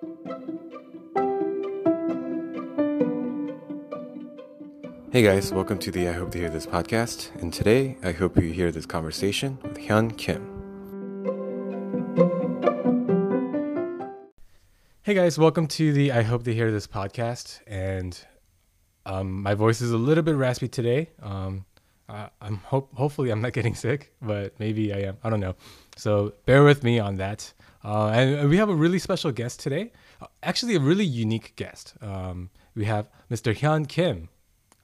Hey guys, welcome to the I Hope to Hear This podcast. And today, I hope you hear this conversation with Hyun Kim. Hey guys, welcome to the I Hope to Hear This podcast. And um, my voice is a little bit raspy today. Um, I, I'm hope hopefully I'm not getting sick, but maybe I am. I don't know. So bear with me on that. Uh, and we have a really special guest today. Uh, actually, a really unique guest. Um, we have Mr. Hyun Kim.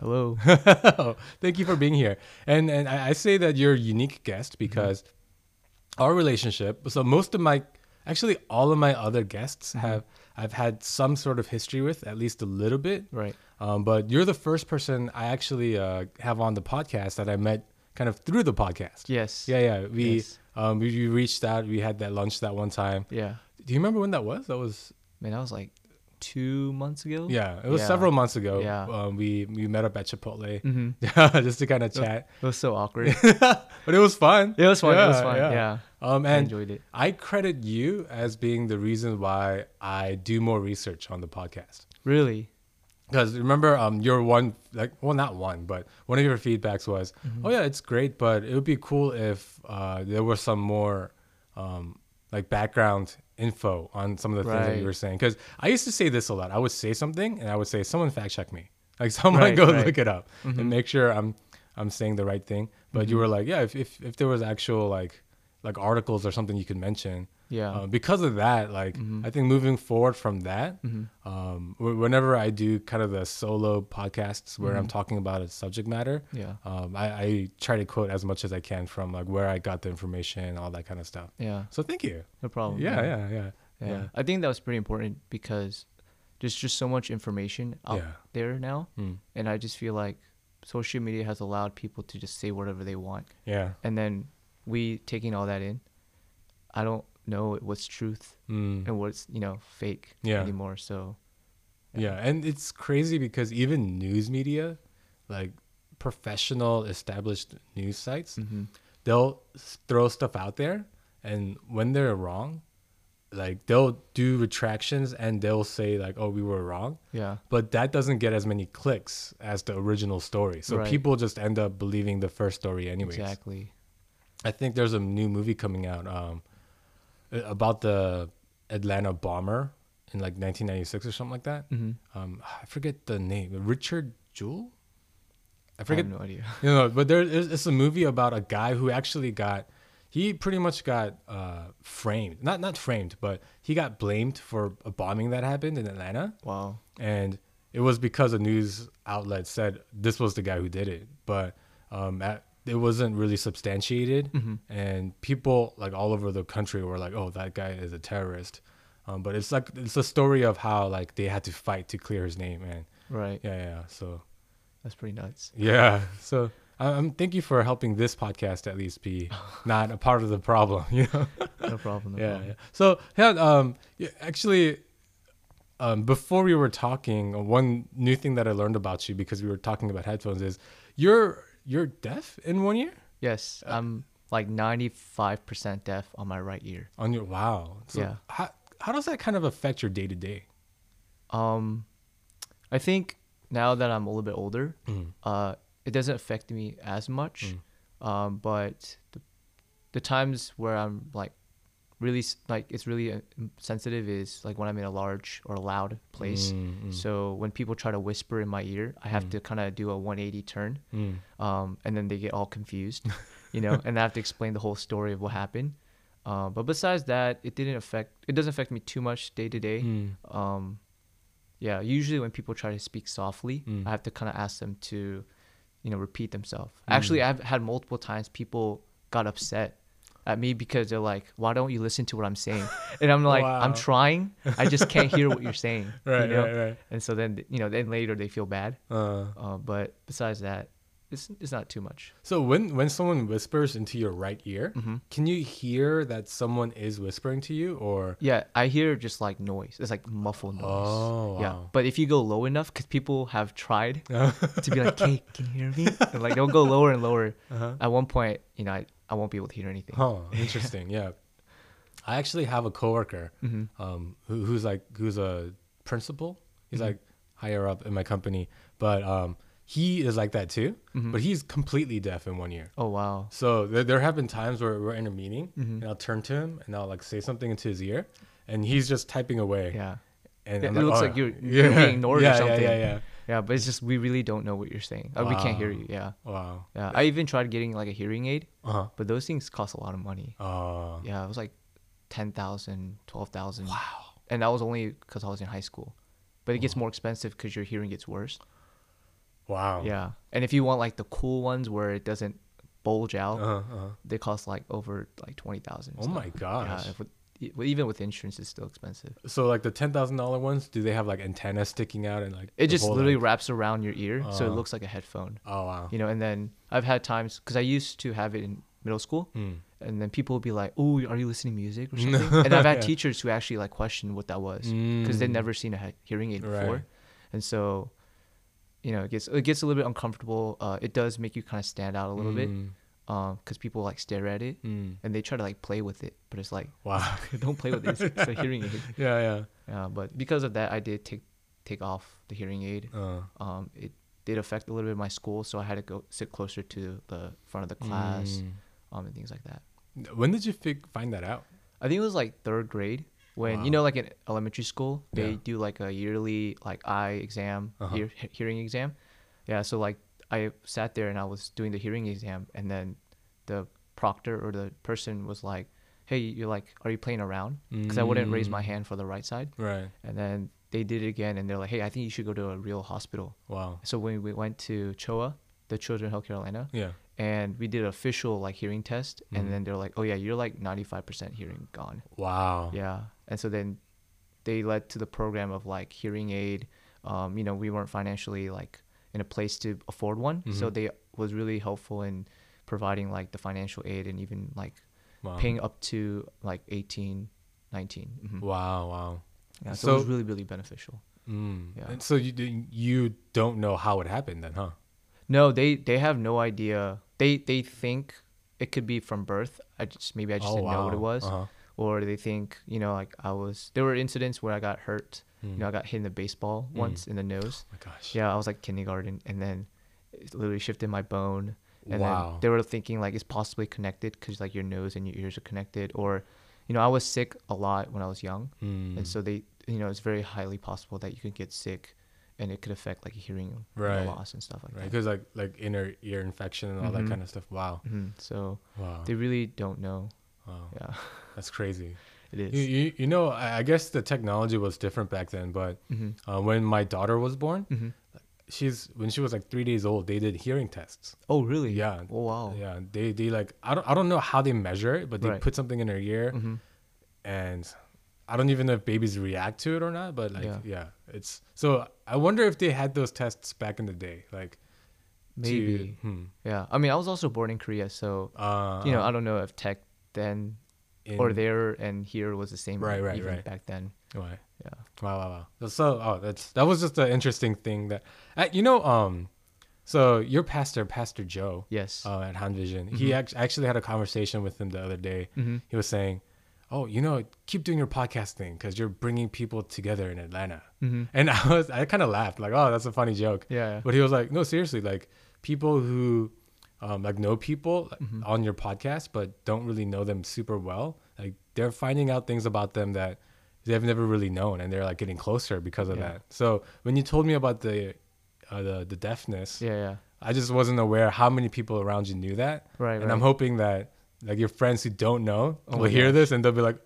Hello. Thank you for being here. And and I, I say that you're a unique guest because our relationship. So most of my, actually all of my other guests have I've had some sort of history with, at least a little bit. Right. Um, but you're the first person I actually uh, have on the podcast that I met kind of through the podcast. Yes. Yeah, yeah. We Yes. um we, we reached out. We had that lunch that one time. Yeah. Do you remember when that was? That was Man, that was like two months ago. yeah. It was Yeah. several months ago. Yeah. Um, we we met up at Chipotle Mm-hmm. just to kind of chat. It was so awkward. but it was fun. it was fun. it was Yeah, fun. yeah. Yeah. Um, I and enjoyed it. I credit you as being the reason why I do more research on the podcast. Really. Because remember, um, your one like well, not one, but one of your feedbacks was, Mm-hmm. "Oh yeah, it's great, but it would be cool if uh, there was some more um, like background info on some of the things that you were saying." Because I used to say this a lot. I would say something, and I would say, "Someone fact check me." Like someone Right, go right. Mm-hmm. look it up and make sure I'm I'm saying the right thing. But you were like, "Yeah, if, if if there was actual like like articles or something you could mention." Yeah. Uh, because of that, like Mhm. I think moving forward from that, Mhm. um, wh- whenever I do kind of the solo podcasts where I'm Mhm. talking about a subject matter, Yeah. um, I, I try to quote as much as I can from like where I got the information, all that kind of stuff. Yeah. So thank you. No problem. yeah, man. yeah, yeah, Yeah. yeah. I think that was pretty important because there's just so much information out Yeah. there now, Mm. and I just feel like social media has allowed people to just say whatever they want, Yeah. and then we taking all that in. I don't know what's truth Mm. and what's you know fake Yeah. anymore. So Yeah, and it's crazy because even news media, like professional established news sites, mhm. they'll throw stuff out there and when they're wrong, like they'll do retractions and they'll say like, "Oh, we were wrong." yeah. But that doesn't get as many clicks as the original story. So Right. people just end up believing the first story anyways. Exactly. I think there's a new movie coming out um about the Atlanta bomber in like 1996 or something like that. Mm-hmm. Um I forget the name. Richard Jewell? I I forget have no idea. you know, but there is it's a movie about a guy who actually got he pretty much got uh, framed. Not not framed, but he got blamed for a bombing that happened in Atlanta, Wow. and it was because a news outlet said this was the guy who did it, but um, at, it wasn't really substantiated, Mhm. and people like all over the country were like, "Oh, that guy is a terrorist." Um, but it's like it's a story of how like they had to fight to clear his name, and Right. yeah, yeah. So That's pretty nuts. yeah. So um, thank you for helping this podcast at least be not a part of the problem. You know. No problem. No yeah, problem. yeah. So yeah, um, yeah, actually, um, before we were talking, one new thing that I learned about you because we were talking about headphones is you're you're deaf in one ear Yes, Uh, I'm like 95% deaf on my right ear. on your wow. So Yeah. How how does that kind of affect your day to day? Um, I think now that I'm a little bit older, Mm. uh, it doesn't affect me as much. Um, but the, the times where I'm like really like it's really uh, sensitive is like when I'm in a large or loud place. Mm, mm, So when people try to whisper in my ear, I have Mm. to kind of do a 180 turn. mm. um, and then they get all confused, you know, and I have to explain the whole story of what happened. Uh, but besides that, it didn't affect. It doesn't affect me too much day to day. Mm. Um, yeah, usually when people try to speak softly. I have to kind of ask them to, you know, repeat themselves. Actually. I've had multiple times people got upset at me because they're like, "Why don't you listen to what I'm saying?" And I'm like, "I'm trying. I just can't hear what you're saying." Right, you know? right, right. And so then, you know, then later they feel bad. Uh, Uh, but besides that, it's it's not too much. so when when someone whispers into your right ear, Mhm. can you hear that someone is whispering to you, or Yeah, I hear just like noise. It's like muffled noise. Oh, wow. Yeah, but if you go low enough, because people have tried to be like, "Hey, can you hear me?" And like they'll go lower and lower. Uh-huh. At one point, you know, I, I won't be able to hear anything. Huh, interesting. yeah. I actually have a coworker Mhm. um, who, who's like who's a principal. He's Mhm. like higher up in my company, but um, he is like that too. Mhm. But he's completely deaf in one ear. Oh wow. So there, there have been times where we're in a meeting Mhm. and I'll turn to him and I'll like say something into his ear, and he's just typing away. Yeah. And Yeah, it looks "Oh, like you're- you're being ignored or something." Yeah, yeah, Yeah, but it's just we really don't know what you're saying. Uh, We can't hear you. Yeah. yeah. Wow. Yeah. I even tried getting like a hearing aid, Uh huh. but those things cost a lot of money. Oh. Yeah, it was like 10,000, 12,000. Wow. And that was only because I was in high school. But it gets more expensive because your hearing gets worse. Wow. Yeah. And if you want like the cool ones where it doesn't bulge out, Uh-huh, uh-huh. they cost like over like 20,000. and Oh stuff. my gosh. Yeah, if with, well, even with insurance, it's still expensive. So like the ten thousand dollar ones, do they have like antennas sticking out and like It just literally wraps around your ear, so it Uh. looks like a headphone. Oh wow. You know, and then I've had times because I used to have it in middle school, Hmm. and then people would be like, "Oh, are you listening to music or something?" and I've had Yeah. teachers who actually like question what that was because they'd Mm. never seen a hearing aid Right. before, and so, you know, it gets it gets a little bit uncomfortable. Uh, it does make you kind of stand out a little bit Because people like stare at it Mm. and they try to like play with it, but it's like Wow. don't play with it. It's, it's a hearing aid. yeah, yeah. Yeah, but because of that, I did take take off the hearing aid. Uh, Um, it did affect a little bit of my school, so I had to go sit closer to the front of the class, mm. um, and things like that. When did you fig- find that out? I think it was like third grade when Wow. you know, like in elementary school, they Yeah. do like a yearly like eye exam, Uh-huh. hear, hearing exam. Yeah, so like I sat there and I was doing the hearing exam, and then the proctor or the person was like, "Hey, you're like, are you playing around?" Because I wouldn't raise my Mm. hand for the right side, Right. and then they did it again, and they're like, "Hey, I think you should go to a real hospital." Wow. So when we went to CHOA, the Children Health Carolina, Yeah. and we did an official like hearing test, Mhm. and then they're like, "Oh yeah, you're like 95% hearing gone." Wow. Yeah, and so then they led to the program of like hearing aid. Um, you know, we weren't financially like in a place to afford one, so Mhm. they was really helpful in providing like the financial aid and even like Wow. paying up to like 18, 19. Mhm. Wow. Wow. Yeah, so, it was really really beneficial. Mm. Yeah. And so you you don't know how it happened then, huh? No, they they have no idea. They they think it could be from birth. I just maybe I just didn't know what it was, Uh-huh. Or they think you know like I was. There were incidents where I got hurt. Mm. You know, I got hit in the baseball Mm. once in the nose. Oh my gosh. Yeah, I was like kindergarten, and then it literally shifted my bone. And Wow. then they were thinking like it's possibly connected because like your nose and your ears are connected, or you know I was sick a lot when I was young, Mm. and so they you know it's very highly possible that you could get sick, and it could affect like hearing Right. loss and stuff like right that. because like like inner ear infection and all that Mhm. kind of stuff. Wow. hmm So Wow. they really don't know. Wow. Yeah, That's crazy. it is. You, you, you know, I I guess the technology was different back then, but hmm uh, when my daughter was born, hmm she's when she was like three days old, they did hearing tests. Oh really? Yeah. Oh wow. Yeah, they they like I don't I don't know how they measure it, but they Right. put something in her ear, hmm and I don't even know if babies react to it or not. But like, yeah, Yeah. it's so I wonder if they had those tests back in the day, like to- Maybe. hmm, Yeah. I mean, I was also born in Korea, so uh, you know I don't know if tech then in- or there and here was the same Right, right, even right. back then. Right. Yeah. Wow, wow, wow. So, oh, that's that was just an interesting thing that, uh, you know, um, so your pastor, Pastor Joe, Yes. uh, at Han Vision, he Mhm. act- actually had a conversation with him the other day. hmm He was saying, "Oh, you know, keep doing your podcast thing because you're bringing people together in Atlanta." hmm And I was, I kind of laughed, like, "Oh, that's a funny joke." Yeah. But he was like, "No, seriously, like people who, um, like know people Mhm. on your podcast but don't really know them super well, like they're finding out things about them that they've never really known, and they're like getting closer because of Yeah. that." So when you told me about the, uh, the the deafness, Yeah. Yeah. I just wasn't aware how many people around you knew that, Right. and right. I'm hoping that like your friends who don't know Oh will hear gosh. this and they'll be like,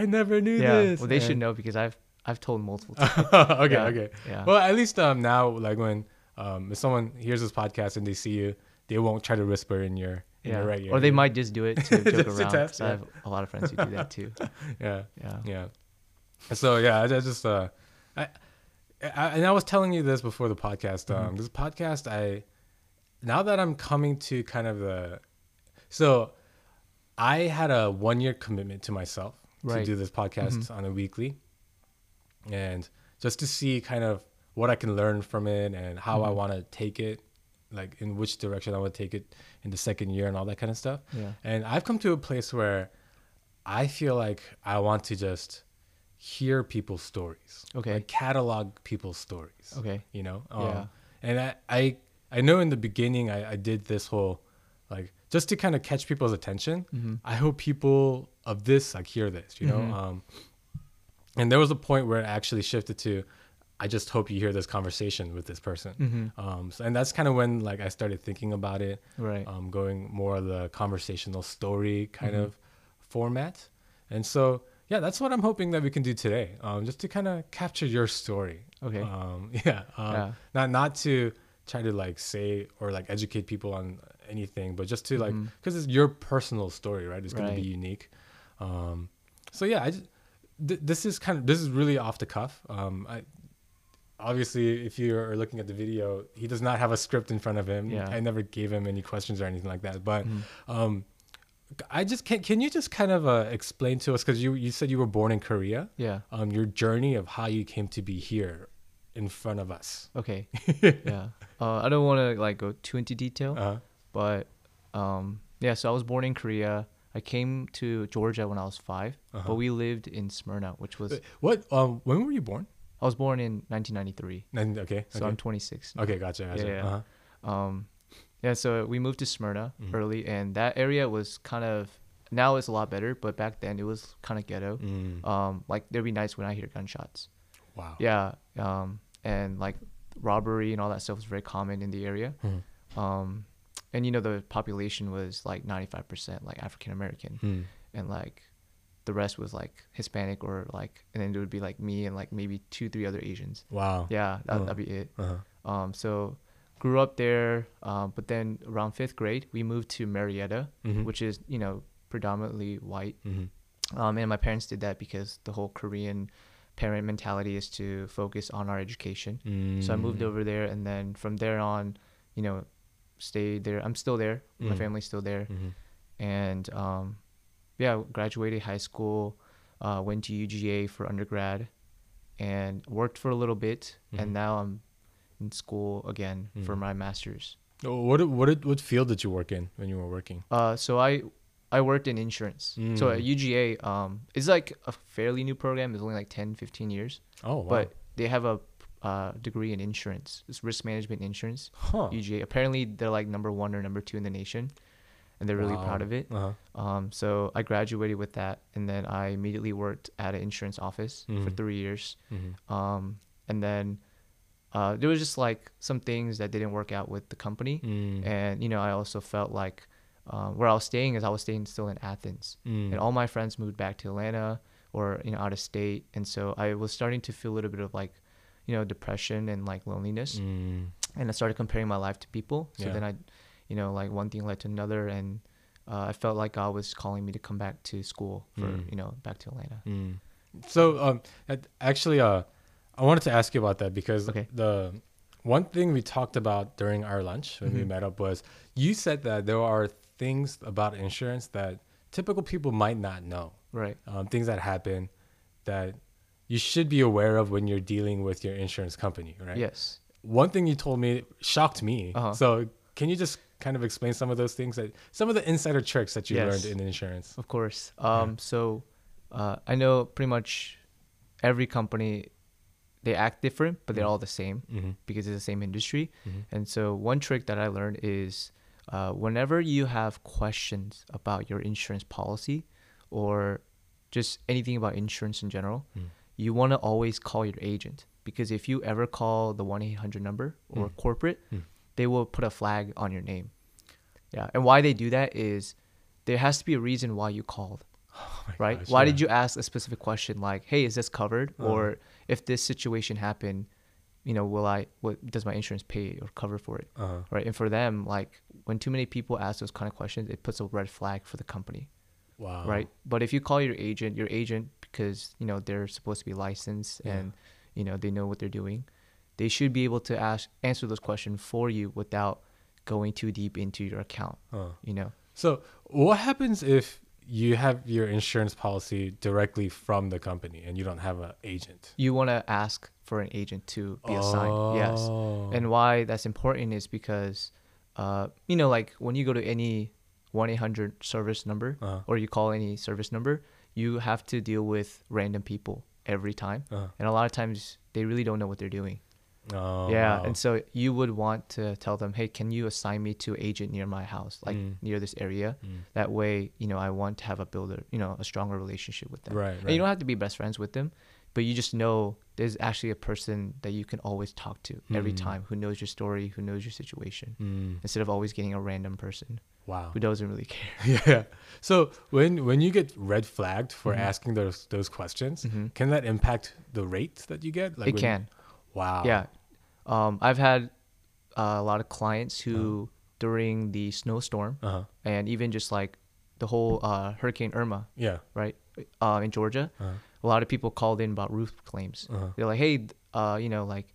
"I never knew yeah. this." Well, they should know because I've I've told multiple times. okay, Yeah. okay. Yeah. Well, at least um now like when um if someone hears this podcast and they see you, they won't try to whisper in your in yeah. your right ear. Or they might just do it to joke Just to around. test, 'cause I have a lot of friends who do that too. Yeah, Yeah. yeah. So yeah, I, I just uh, I, I and I was telling you this before the podcast. Um, Mhm. this podcast, I now that I'm coming to kind of the, so I had a one year commitment to myself to do this podcast on a weekly, and just to see kind of what I can learn from it and how I Mhm. want to take it, like in which direction I want to take it in the second year and all that kind of stuff. Yeah. And I've come to a place where I feel like I want to just hear people's stories. Okay. Like catalog people's stories. Okay. You know? Um, Yeah. And I, I, I know in the beginning I, I did this whole, like, just to kind of catch people's attention. Mm-hmm. I hope people of this, like, hear this, you know? Mhm. Um, and there was a point where it actually shifted to, I just hope you hear this conversation with this person. Mhm. Um, so, and that's kind of when like I started thinking about it, Right. um, going more of the conversational story kind Mhm. of format. And so, yeah, that's what I'm hoping that we can do today, um, just to kind of capture your story. Okay. Um, yeah, um, Yeah. Not not to try to like say or like educate people on anything, but just to like because it's your personal story, right? It's going to be unique. Um, so yeah, I just, th- this is kind of this is really off the cuff. Um, I obviously if you are looking at the video, he does not have a script in front of him. Yeah. I never gave him any questions or anything like that. But Mhm. um, I just can can you just kind of uh, explain to us because you you said you were born in Korea. Yeah. Um, your journey of how you came to be here in front of us. Okay. yeah. Uh, I don't want to like go too into detail, Uh-huh. but um, yeah. So I was born in Korea. I came to Georgia when I was 5 Uh-huh. but we lived in Smyrna, which was What um when were you born? I was born in 1993, Nin- Okay. so okay. I'm 26. okay, gotcha, gotcha. Yeah, yeah. Uh-huh. Um, yeah, so we moved to Smyrna Mhm. early, and that area was kind of now it's a lot better, but back then it was kind of ghetto. Mm. Um, like there'd be nights when I hear gunshots. wow. Yeah, um, and like robbery and all that stuff was very common in the area. Mhm. Um, and you know the population was like 95% like African American, Mm. and like the rest was like Hispanic or like, and then it would be like me and like maybe two, three other Asians. Wow. Yeah, that, Oh. that'd be it. Uh-huh. Um, so grew up there, um, but then around fifth grade we moved to Marietta, Mhm. which is you know predominantly white. Mhm. Um, and my parents did that because the whole Korean parent mentality is to focus on our education. So I moved Mm. over there, and then from there on, you know, stayed there. I'm still there. My Mm. family's still there, Mhm. and um, yeah, graduated high school, uh, went to UGA for undergrad, and worked for a little bit, Mhm. and now I'm in school again for Mhm. my master's. Oh, What what what field did you work in when you were working? Uh, so I I worked in insurance. So at Mm. UGA, um, it's like a fairly new program. It's only like 10, 15 years, Oh, wow. but they have a uh, degree in insurance. It's risk management insurance. huh. UGA. Apparently, they're like number one or number two in the nation, and they're really proud of it. Uh-huh. Um, so I graduated with that, and then I immediately worked at an insurance office for Mhm. three years. Mhm. Um, and then uh, there was just like some things that didn't work out with the company, Mm. and you know I also felt like uh, where I was staying is I was staying still in Athens, Mm. and all my friends moved back to Atlanta or you know out of state, and so I was starting to feel a little bit of like you know depression and like loneliness Mm. and I started comparing my life to people. So Yeah. then I, you know, like one thing led to another, and uh, I felt like God was calling me to come back to school for, Mm. you know, back to Atlanta. Mm. So um, actually, uh, I wanted to ask you about that because Okay. the one thing we talked about during our lunch when we Mhm. met up was you said that there are things about insurance that typical people might not know. Right. um, things that happen that you should be aware of when you're dealing with your insurance company, right? Yes. One thing you told me shocked me. Uh-huh. So can you just kind of explain some of those things that some of the insider tricks that you Yes. learned in insurance? Of course. Um. So, uh, I know pretty much every company, they act different, but they're Mhm. all the same Mm-hmm. because it's the same industry. Mhm. And so one trick that I learned is, uh, whenever you have questions about your insurance policy, or just anything about insurance in general, Mm. you want to always call your agent because if you ever call the 1-800 number or Mm. corporate Mm. They will put a flag on your name yeah and why they do that is there has to be a reason why you called Oh right gosh, why yeah. did you ask a specific question like hey is this covered Uh-huh. or if this situation happened you know will i what does my insurance pay or cover for it Uh-huh. right and for them like when too many people ask those kind of questions it puts a red flag for the company Wow. right? But if you call your agent, your agent because you know they're supposed to be licensed Yeah. and you know they know what they're doing, they should be able to ask answer those questions for you without going too deep into your account. Uh. You know, So what happens if you have your insurance policy directly from the company and you don't have an agent? you want to ask for an agent to be assigned. Yes, Oh. and why that's important is because, uh, you know, like when you go to any one eight hundred service number Uh-huh. or you call any service number, you have to deal with random people every time, Uh-huh. and a lot of times they really don't know what they're doing. Oh, yeah, wow. and so you would want to tell them, hey, can you assign me to agent near my house, like Mm. near this area? Mm. That way, you know, I want to have a builder, you know, a stronger relationship with them. Right, And you don't have to be best friends with them, but you just know there's actually a person that you can always talk to every Mm. time who knows your story, who knows your situation, Mm. instead of always getting a random person Wow. who doesn't really care. Yeah. So when when you get red flagged for Mhm. asking those those questions, Mhm. can that impact the rate that you get? Like it when- can. Wow. Yeah. Um, I've had uh, a lot of clients who, Uh-huh. during the snowstorm, Uh huh. and even just like the whole uh, Hurricane Irma, Yeah. right, uh, in Georgia, Uh-huh. a lot of people called in about roof claims. Uh-huh. They're like, hey, uh, you know, like,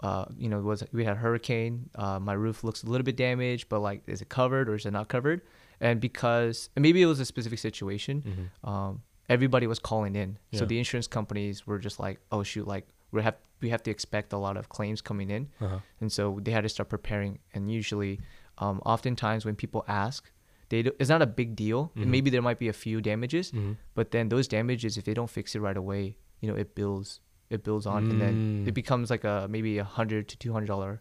uh, you know, was we had a hurricane. Uh, my roof looks a little bit damaged, but like, is it covered or is it not covered? And because and maybe it was a specific situation, Mhm. um, everybody was calling in. Yeah. So the insurance companies were just like, oh shoot, like we have we have to expect a lot of claims coming in, Uh-huh. and so they had to start preparing. And usually, um, oftentimes when people ask, they do, it's not a big deal. Mhm. Maybe there might be a few damages, Mhm. but then those damages, if they don't fix it right away, you know, it builds, it builds on, and then Mm. it becomes like a maybe a hundred to two hundred dollar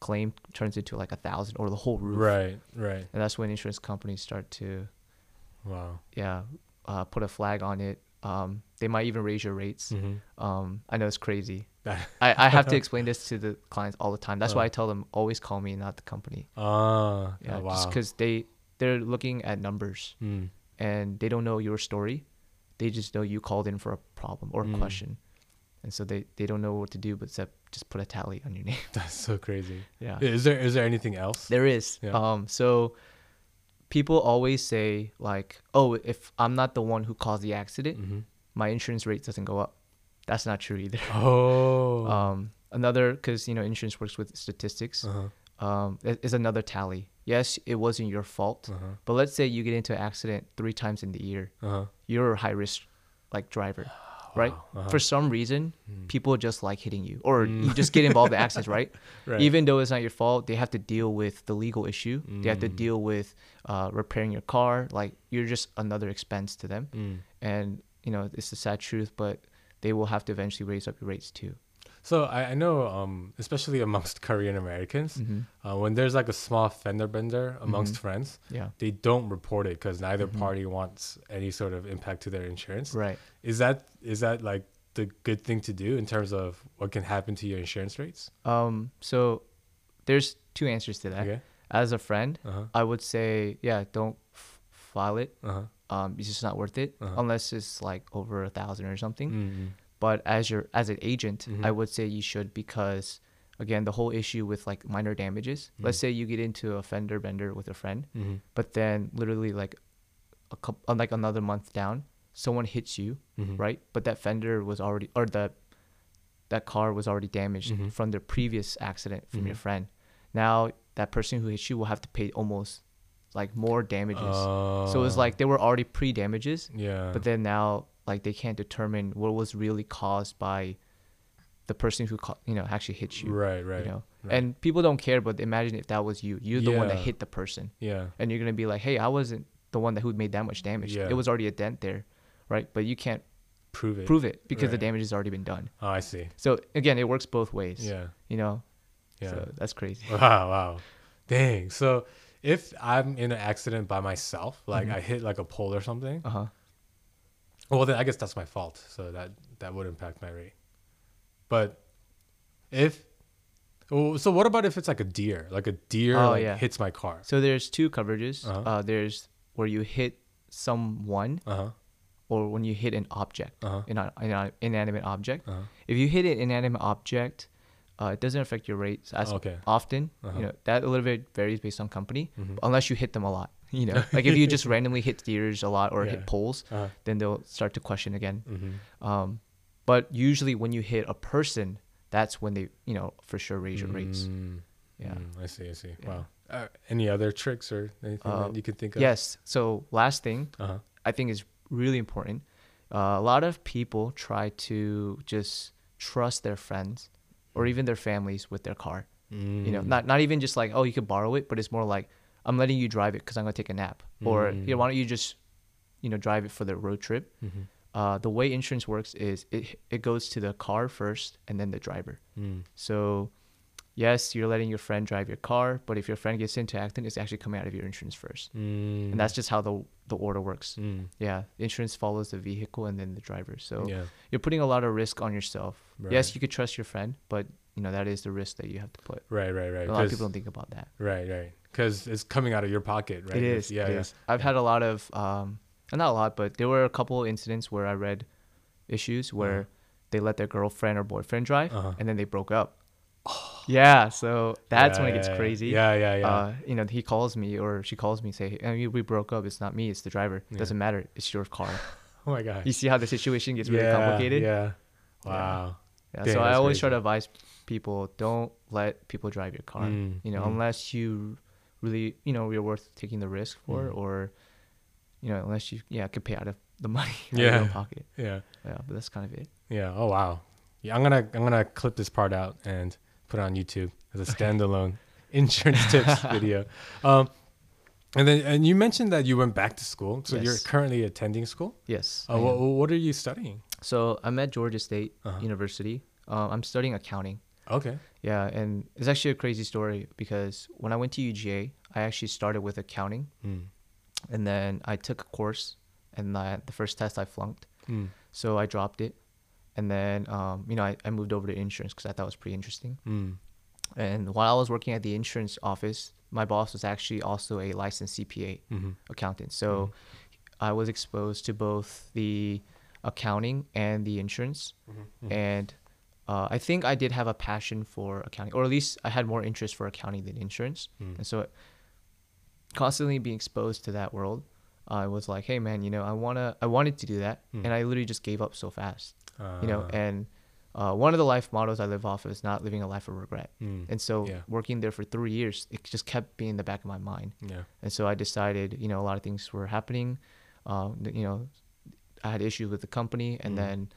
claim turns into like a thousand or the whole roof. Right. Right. And that's when insurance companies start to, Wow. yeah, uh, put a flag on it. Um, they might even raise your rates. hmm Um, I know it's crazy. I, I have to explain this to the clients all the time. That's why Uh. I tell them always call me, not the company. Ah. Yeah, oh, just because they they're looking at numbers Mm. and they don't know your story. They just know you called in for a problem or a Mm. question, and so they they don't know what to do but except just put a tally on your name. That's so crazy. yeah, Is there is there anything else? there is. Yeah. Um, so people always say like, oh, if I'm not the one who caused the accident, hmm my insurance rate doesn't go up. That's not true either. Oh. Um, another because you know insurance works with statistics. uh-huh. um, is another tally. Yes, it wasn't your fault, Uh-huh. but let's say you get into an accident three times in the year. Uh-huh. You're a high risk, like driver, right? Uh-huh. For some reason, Mm. people just like hitting you, or Mm. you just get involved in accidents, right? Right. Even though it's not your fault, they have to deal with the legal issue. They have to Mm. deal with uh, repairing your car. Like you're just another expense to them, Mm. and you know it's the sad truth, but they will have to eventually raise up your rates too. So I, I know, um, especially amongst Korean Americans, Mm-hmm. uh, when there's like a small fender bender amongst friends, Yeah. they don't report it because neither Mhm. party wants any sort of impact to their insurance. Right. Is that is that like the good thing to do in terms of what can happen to your insurance rates? Um. So there's two answers to that. Okay. As a friend, Uh huh. I would say, yeah, don't f- file it. Uh huh. Um, it's just not worth it Uh-huh. unless it's like over a thousand or something. Mm-hmm. But as your as an agent, Mhm. I would say you should because, again, the whole issue with like minor damages. Mm. Let's say you get into a fender bender with a friend, Mm-hmm. but then literally like a couple, like another month down, someone hits you, Mm-hmm. right? But that fender was already or that that car was already damaged Mhm. from the previous accident from your Mhm. friend. Now that person who hit you will have to pay almost like more damages. so it's like they were already pre damages, Oh. yeah. but then now like they can't determine what was really caused by the person who ca- you know actually hit you. right, right, You know, right. and people don't care, but imagine if that was you. You're the one that hit the person, yeah, and you're gonna be like, "Hey, I wasn't the one that who made that much damage. Yeah. It was already a dent there, right? But you can't prove it. prove it because the damage has already been done. Oh, I see. So again, it works both ways. Yeah, You know. yeah. So that's crazy. Wow, wow. Dang. So if I'm in an accident by myself, like Mhm. I hit like a pole or something, Uh huh. Well then I guess that's my fault. So that that would impact my rate. But if oh, so what about if it's like a deer? Like a deer Oh, like, yeah. hits my car. So there's two coverages. Uh-huh. uh there's where you hit someone Uh-huh. or when you hit an object, Uh-huh. an, an inanimate object. Uh-huh. If you hit an inanimate object, uh, it doesn't affect your rates as Okay. often. Uh-huh. You know that a little bit varies based on company, Mhm. unless you hit them a lot. You know, like if you just randomly hit deers a lot or Yeah. hit poles, Uh-huh. then they'll start to question again. Mm-hmm. Um, but usually when you hit a person, that's when they, you know, for sure raise your rates. Mm, Yeah. mm, I see, I see. Yeah. Wow. Uh, any other tricks or anything Uh, that you can think of? Yes. So last thing Uh-huh. I think is really important. Uh, a lot of people try to just trust their friends or even their families with their car. You know, Mm. not not even just like oh you could borrow it, but it's more like I'm letting you drive it because I'm gonna take a nap, or you know, Mm. why don't you just you know drive it for the road trip. Mhm. Uh, the way insurance works is it it goes to the car first and then the driver. Mm. So, yes, you're letting your friend drive your car, but if your friend gets into accident, it's actually coming out of your insurance first, Mm. and that's just how the the order works. Mm. Yeah, insurance follows the vehicle and then the driver. So yeah. you're putting a lot of risk on yourself. Right. Yes, you could trust your friend, but you know that is the risk that you have to put. Right, right, right. A lot of people don't think about that. Right, right. Because it's coming out of your pocket, right? It It's- Yeah, it yeah. is. I've had a lot of, um, not a lot, but there were a couple incidents where I read issues where they let their girlfriend or boyfriend drive, Uh-huh. and then they broke up. Oh. Yeah, so that's when it gets Yeah, crazy. Yeah, yeah, yeah. Uh, you know, he calls me or she calls me, say, I mean, "We broke up. It's not me. It's the driver. Yeah. Doesn't matter. It's your car." oh my god. You see how the situation gets really yeah, complicated. Yeah. Yeah. Wow. Yeah, Dang, so I always try to advise people don't let people drive your car. Mm, You know, mm. unless you really, you know, you're worth taking the risk for, Mm. or you know, unless you, yeah, could pay out of the money out Yeah. of your own pocket. Yeah. Yeah, but that's kind of it. Yeah. Oh wow. Yeah, I'm gonna I'm gonna clip this part out and put it on YouTube as a standalone insurance tips video. Um, and then and you mentioned that you went back to school, so you're currently attending school. Yes. Uh, what, what are you studying? so I'm at Georgia State Uh-huh. University. Uh, I'm studying accounting. Okay. Yeah, and it's actually a crazy story because when I went to UGA, I actually started with accounting, Mm. and then I took a course, and I, the first test I flunked, Mm. so I dropped it, and then um, you know I, I moved over to insurance because I thought it was pretty interesting. Mm. And while I was working at the insurance office, my boss was actually also a licensed CPA Mhm. accountant. So I was exposed to both the accounting and the insurance. And uh, I think I did have a passion for accounting, or at least I had more interest for accounting than insurance. Mm. And so constantly being exposed to that world, I was like, hey man, you know, I wanna, I wanted to do that, Mm. and I literally just gave up so fast, you know. Uh, And uh, one of the life models I live off is not living a life of regret. mm. And so Yeah. working there for three years, it just kept being in the back of my mind. yeah. And so I decided, you know, a lot of things were happening. Um, you know, I had issues with the company, and Mhm. then,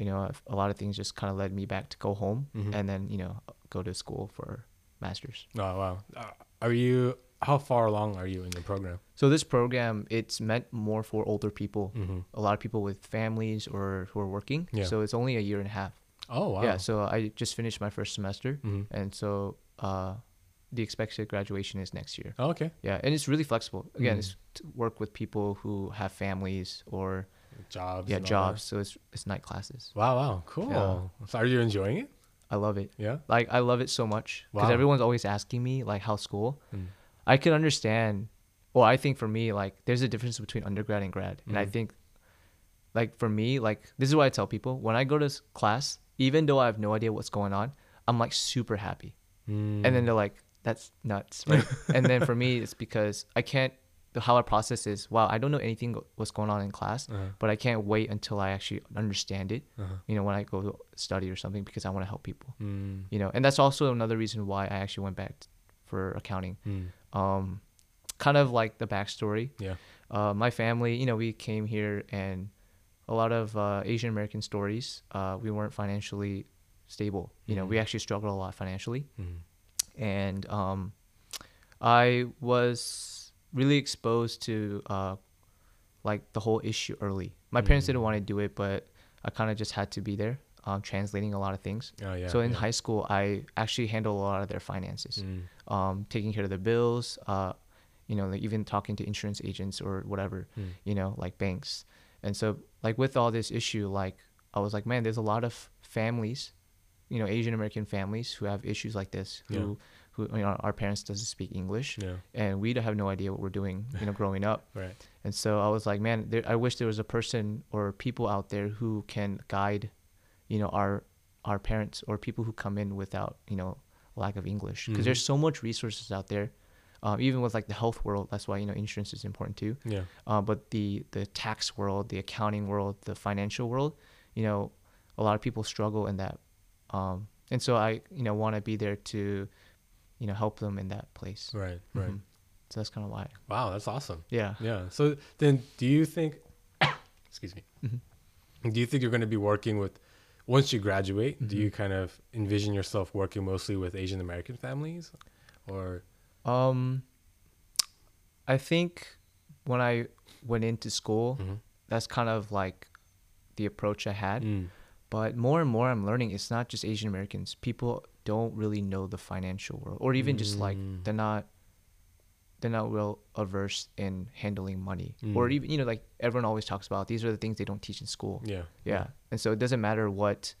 you know, a- a lot of things just kind of led me back to go home Mhm. and then, you know, go to school for masters. Oh wow. Uh, are you? How far along are you in the program? So this program, it's meant more for older people, Mm-hmm. a lot of people with families or who are working. Yeah. So it's only a year and a half. Oh wow. Yeah. So I just finished my first semester, Mhm. and so uh, the expected graduation is next year. Oh, okay. Yeah, and it's really flexible. Again, Mhm. it's to work with people who have families or Jobs. yeah jobs. So it's it's night classes. Wow. Wow. Cool. Yeah. So are you enjoying it? I love it. Yeah. Like I love it so much because Wow. everyone's always asking me like how school. Mm. I can understand. Well, I think for me like there's a difference between undergrad and grad, and I Mhm. think like for me like this is what I tell people when I go to class, even though I have no idea what's going on, I'm like super happy, Mm. and then they're like that's nuts, right? and then for me it's because I can't. How I process is wow I don't know anything what's going on in class, Uh-huh. but I can't wait until I actually understand it. Uh-huh. You know when I go to study or something because I want to help people. Mm. you know and that's also another reason why i actually went back t- for accounting Mm. um kind of like the backstory Yeah. uh, my family you know we came here and a lot of uh, asian american stories uh, we weren't financially stable you know we Mhm. actually struggled a lot financially Mm. and um, i was really exposed to uh, like the whole issue early my parents didn't Mm. want to do it but i kind of just had to be there um, translating a lot of things Oh yeah. so in yeah. high school, I actually handled a lot of their finances, Mm. um, taking care of their bills, uh, you know, like even talking to insurance agents or whatever, Mm. you know, like banks. And so, like with all this issue, like I was like, man, there's a lot of families, you know, Asian American families who have issues like this, who, Yeah. Who you know, our parents doesn't speak English, Yeah. and we have no idea what we're doing, you know, growing up. Right. And so I was like, man, there, I wish there was a person or people out there who can guide, you know, our our parents or people who come in without, you know, lack of English. Because Mhm. there's so much resources out there, um, even with like the health world. That's why you know insurance is important too. Yeah. Uh, but the the tax world, the accounting world, the financial world, you know, a lot of people struggle in that. Um, and so I, you know, want to be there to, you know, help them in that place. Right. Right. Mhm. So that's kind of why. Wow. That's awesome. Yeah. Yeah. So then, do you think? excuse me. Mhm. Do you think you're going to be working with once you graduate? Do Mhm. you kind of envision yourself working mostly with Asian American families, or Um, I think when I went into school, Mhm. that's kind of like the approach I had. Mm. But more and more, I'm learning it's not just Asian Americans. People don't really know the financial world, or even just like Mm. they're not they're not well averse in handling money, or Mm. even you know like everyone always talks about these are the things they don't teach in school. Yeah. Yeah, and so it doesn't matter what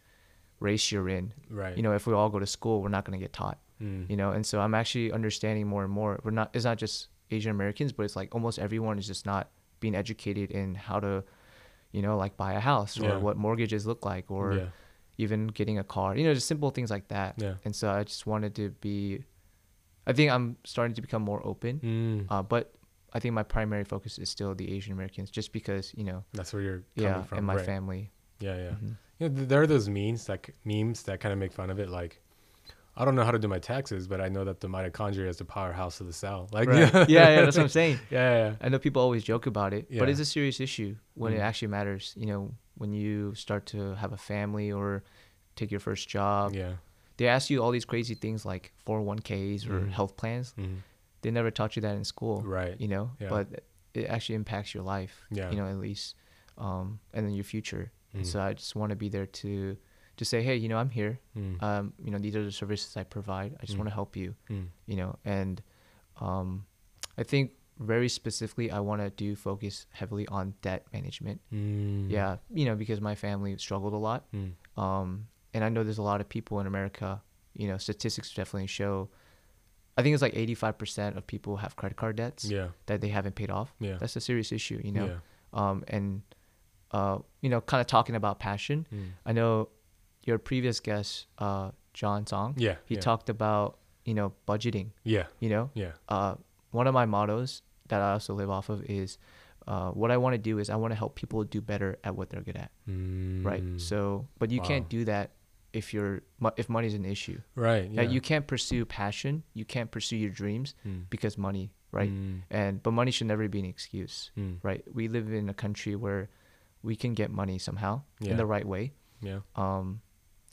race you're in. Right. You know, if we all go to school, we're not going to get taught. Mm. You know, and so I'm actually understanding more and more. We're not. It's not just Asian Americans, but it's like almost everyone is just not being educated in how to, you know, like buy a house or Yeah. what mortgages look like or yeah. Even getting a car. You know, just simple things like that. Yeah. And so I just wanted to be. I think I'm starting to become more open, Mm. uh, but I think my primary focus is still the Asian Americans, just because you know, That's where you're coming yeah, from. and my right. family. Yeah, yeah. Mhm. You know, there are those memes that memes that kind of make fun of it. Like, I don't know how to do my taxes, but I know that the mitochondria is the powerhouse of the cell. Like, Right. yeah, yeah, that's what I'm saying. Yeah, yeah, I know people always joke about it, but it's a serious issue when it Mm. actually matters. You know, when you start to have a family or take your first job, yeah. they ask you all these crazy things like 401ks or Mhm. health plans. Mhm. They never taught you that in school, Right. you know, Yeah. but it actually impacts your life, Yeah. you know, at least, um, and then your future. Mm. so I just want to be there to, to say, hey, you know, I'm here. Mm. Um, you know, these are the services I provide. I just Mm. want to help you Mm. you know and um, i think very specifically i want to do focus heavily on debt management Mm. yeah you know because my family struggled a lot Mm. um, and i know there's a lot of people in america you know statistics definitely show i think it's like 85% of people have credit card debts Yeah. that they haven't paid off Yeah. that's a serious issue you know Yeah. um, and uh, you know kind of talking about passion Mm. i know your previous guest uh, john song Yeah. he yeah. talked about you know budgeting Yeah. you know Yeah. uh, one of my mottos that I also live off of is uh, what I want to do is I want to help people do better at what they're good at, right? Mm. So, but you Wow. can't do that if you're if money's an issue. right. Yeah. Yeah. you can't pursue passion, you can't pursue your dreams Mm. because money, right? Mm. And but money should never be an excuse, Mm. right? We live in a country where we can get money somehow Yeah. in the right way. Yeah. Um,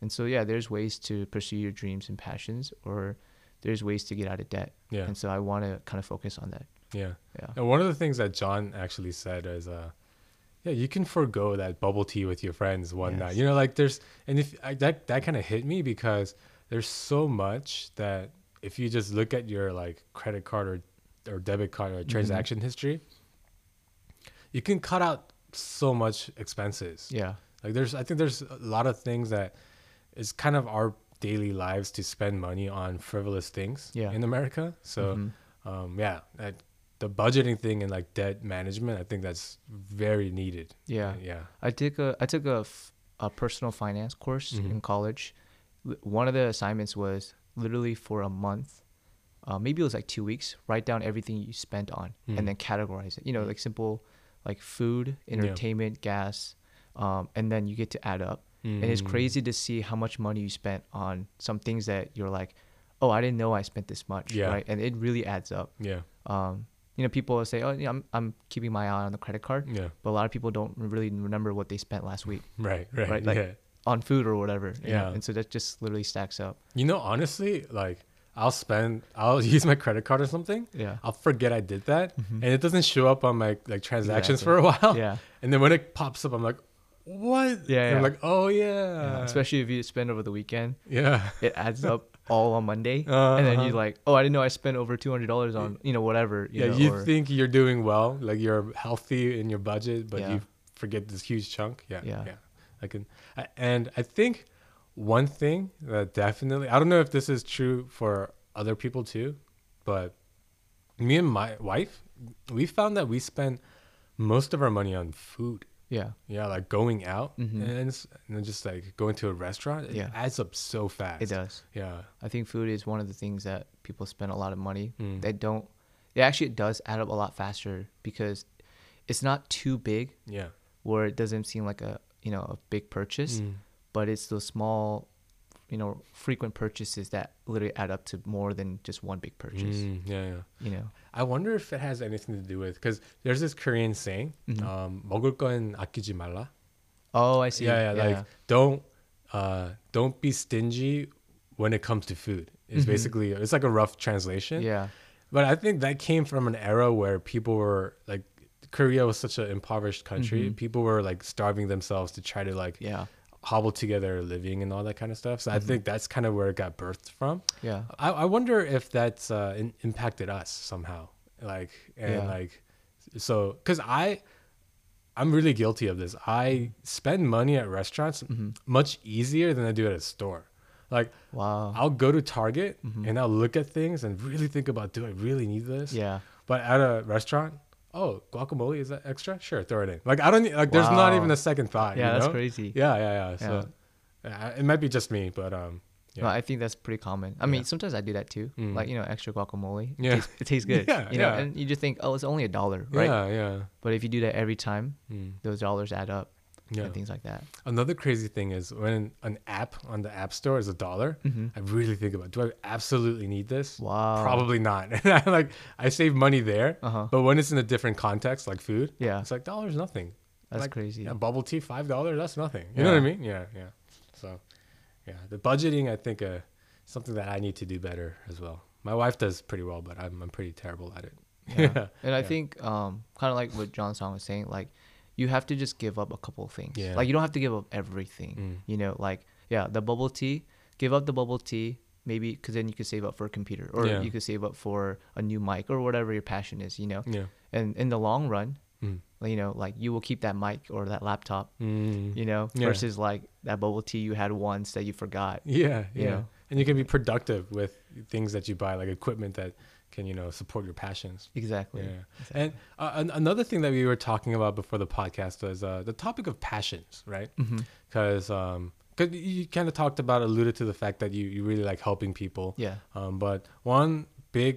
and so yeah, there's ways to pursue your dreams and passions, or there's ways to get out of debt. Yeah. And so I want to kind of focus on that. Yeah. Yeah. And one of the things that John actually said is, uh, yeah, you can forego that bubble tea with your friends one night. You know, like there's, and if I, that that kind of hit me because there's so much that if you just look at your like credit card or or debit card or transaction history, you can cut out so much expenses. Yeah. Like there's, I think there's a lot of things that is kind of our daily lives to spend money on frivolous things Yeah. in America. So Mhm. um, yeah, that, the budgeting thing and like debt management, I think that's very needed. Yeah. yeah, I took a I took a, f- a personal finance course Mhm. in college. L- One of the assignments was literally for a month, uh, maybe it was like two weeks. Write down everything you spent on Mhm. and then categorize it. You know, like simple, like food, Yeah. entertainment, gas, um, and then you get to add up. And it's Mm. crazy to see how much money you spent on some things that you're like, oh, I didn't know I spent this much, Yeah. right? And it really adds up. Yeah, Um, you know, people will say, oh, yeah, I'm I'm keeping my eye on the credit card, yeah, but a lot of people don't really remember what they spent last week right, right, Right, like- yeah. on food or whatever. you know? Yeah. And so that just literally stacks up. You know, honestly, like I'll spend, I'll use my credit card or something. Yeah. I'll forget I did that, Mhm. and it doesn't show up on my like transactions Exactly. for a while. Yeah. And then when it pops up, I'm like, what? Yeah, And I'm like, oh yeah. yeah. Especially if you spend over the weekend, yeah. it adds up all on Monday. Uh-huh. And then you're like, oh, I didn't know I spent over $200 on, you know, whatever. You yeah, know, you or- think you're doing well, like you're healthy in your budget, but Yeah. you forget this huge chunk. Yeah, Yeah. yeah. I can, I- and I think one thing that definitely, I don't know if this is true for other people too, but me and my wife, we found that we spend most of our money on food. Yeah. Yeah, like going out Mhm. and, it's, and then just like going to a restaurant, it Yeah. adds up so fast. It does. Yeah. I think food is one of the things that people spend a lot of money. Mm. They don't, it actually does add up a lot faster because it's not too big Yeah. where it doesn't seem like a, you know, a big purchase, Mm. but it's those small, you know, frequent purchases that literally add up to more than just one big purchase, Mm, yeah, yeah. you know? I wonder if it has anything to do with because there's this Korean saying, Mhm. um, "먹을 건 아끼지 말라." Oh, I see. Yeah, yeah, like don't, uh, don't be stingy when it comes to food. It's Mhm. basically it's like a rough translation. yeah. But I think that came from an era where people were like Korea was such an impoverished country. Mhm. People were like starving themselves to try to like Yeah. hobble together living and all that kind of stuff. So I Mhm. think that's kind of where it got birthed from. Yeah. I, I wonder if that's uh, in, impacted us somehow. Like and Yeah. like so because I I'm really guilty of this. I spend money at restaurants Mhm. much easier than I do at a store. Like Wow. I'll go to Target Mhm. and I'll look at things and really think about do I really need this? yeah. But at a restaurant, oh, guacamole is that extra? Sure, throw it in. Like I don't like. There's not even a second thought. Yeah, you that's crazy. Yeah, yeah, yeah. So uh, it might be just me, but um, yeah. No, I think that's pretty common. I mean, sometimes I do that too. Mm. Like, you know, extra guacamole. It Yeah. tastes, it tastes good. Yeah, You know, yeah. and you just think, oh, it's only a dollar, right? yeah, yeah, But if you do that every time, Mm. those dollars add up yeah. and things like that. Another crazy thing is when an app on the app store is a dollar. Mm-hmm. I really think about do I absolutely need this? Wow. Probably not. And I like I save money there, Uh huh. but when it's in a different context like food, Yeah. it's like dollars nothing. That's like, crazy. Yeah, bubble tea five dollars. That's nothing. You know what I mean? Yeah, yeah. So, yeah, the budgeting I think uh something that I need to do better as well. My wife does pretty well, but I'm I'm pretty terrible at it. Yeah. And I Yeah. think, um, kind of like what John Song was saying, like, you have to just give up a couple of things. Yeah. Like, you don't have to give up everything. Mm. You know, like, yeah, the bubble tea, give up the bubble tea, maybe because then you could save up for a computer or Yeah. you could save up for a new mic or whatever your passion is, you know? Yeah. And in the long run, Mm. you know, like, you will keep that mic or that laptop, Mm. you know, Yeah. versus like that bubble tea you had once that you forgot. Yeah, You yeah. know? And you can be productive with things that you buy, like equipment that can you know support your passions. Exactly. Yeah. Exactly. And uh, an- another thing that we were talking about before the podcast was uh, the topic of passions, right? Mhm. Because um, cause you kind of talked about, alluded to the fact that you, you really like helping people. Yeah. Um, but one big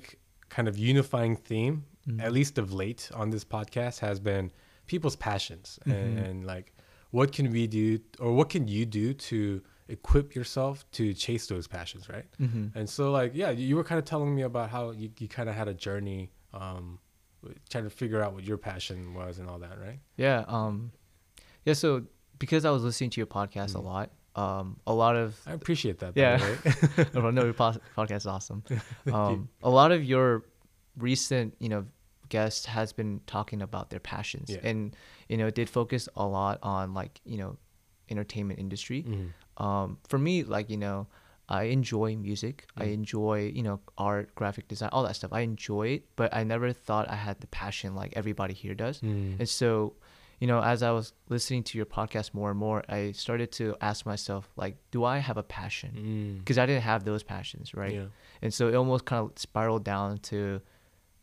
kind of unifying theme, Mhm. at least of late on this podcast, has been people's passions and, Mhm. and like what can we do or what can you do to equip yourself to chase those passions, right? hmm And so, like, yeah, you were kind of telling me about how you, you kind of had a journey, um, trying to figure out what your passion was and all that, right? Yeah. Um, yeah. So because I was listening to your podcast a Mhm. lot, um, a lot of I appreciate that. Yeah. way. no, no, your podcast is awesome. Um, a lot of your recent, you know, guests has been talking about their passions, Yeah. and you know, it did focus a lot on like you know, entertainment industry. Mhm. Um, for me, like you know, I enjoy music. I Mm. enjoy you know art, graphic design, all that stuff. I enjoy it, but I never thought I had the passion like everybody here does. Mm. And so, you know, as I was listening to your podcast more and more, I started to ask myself, like, do I have a passion? Mm. Because I didn't have those passions, right? Yeah. And so it almost kind of spiraled down to,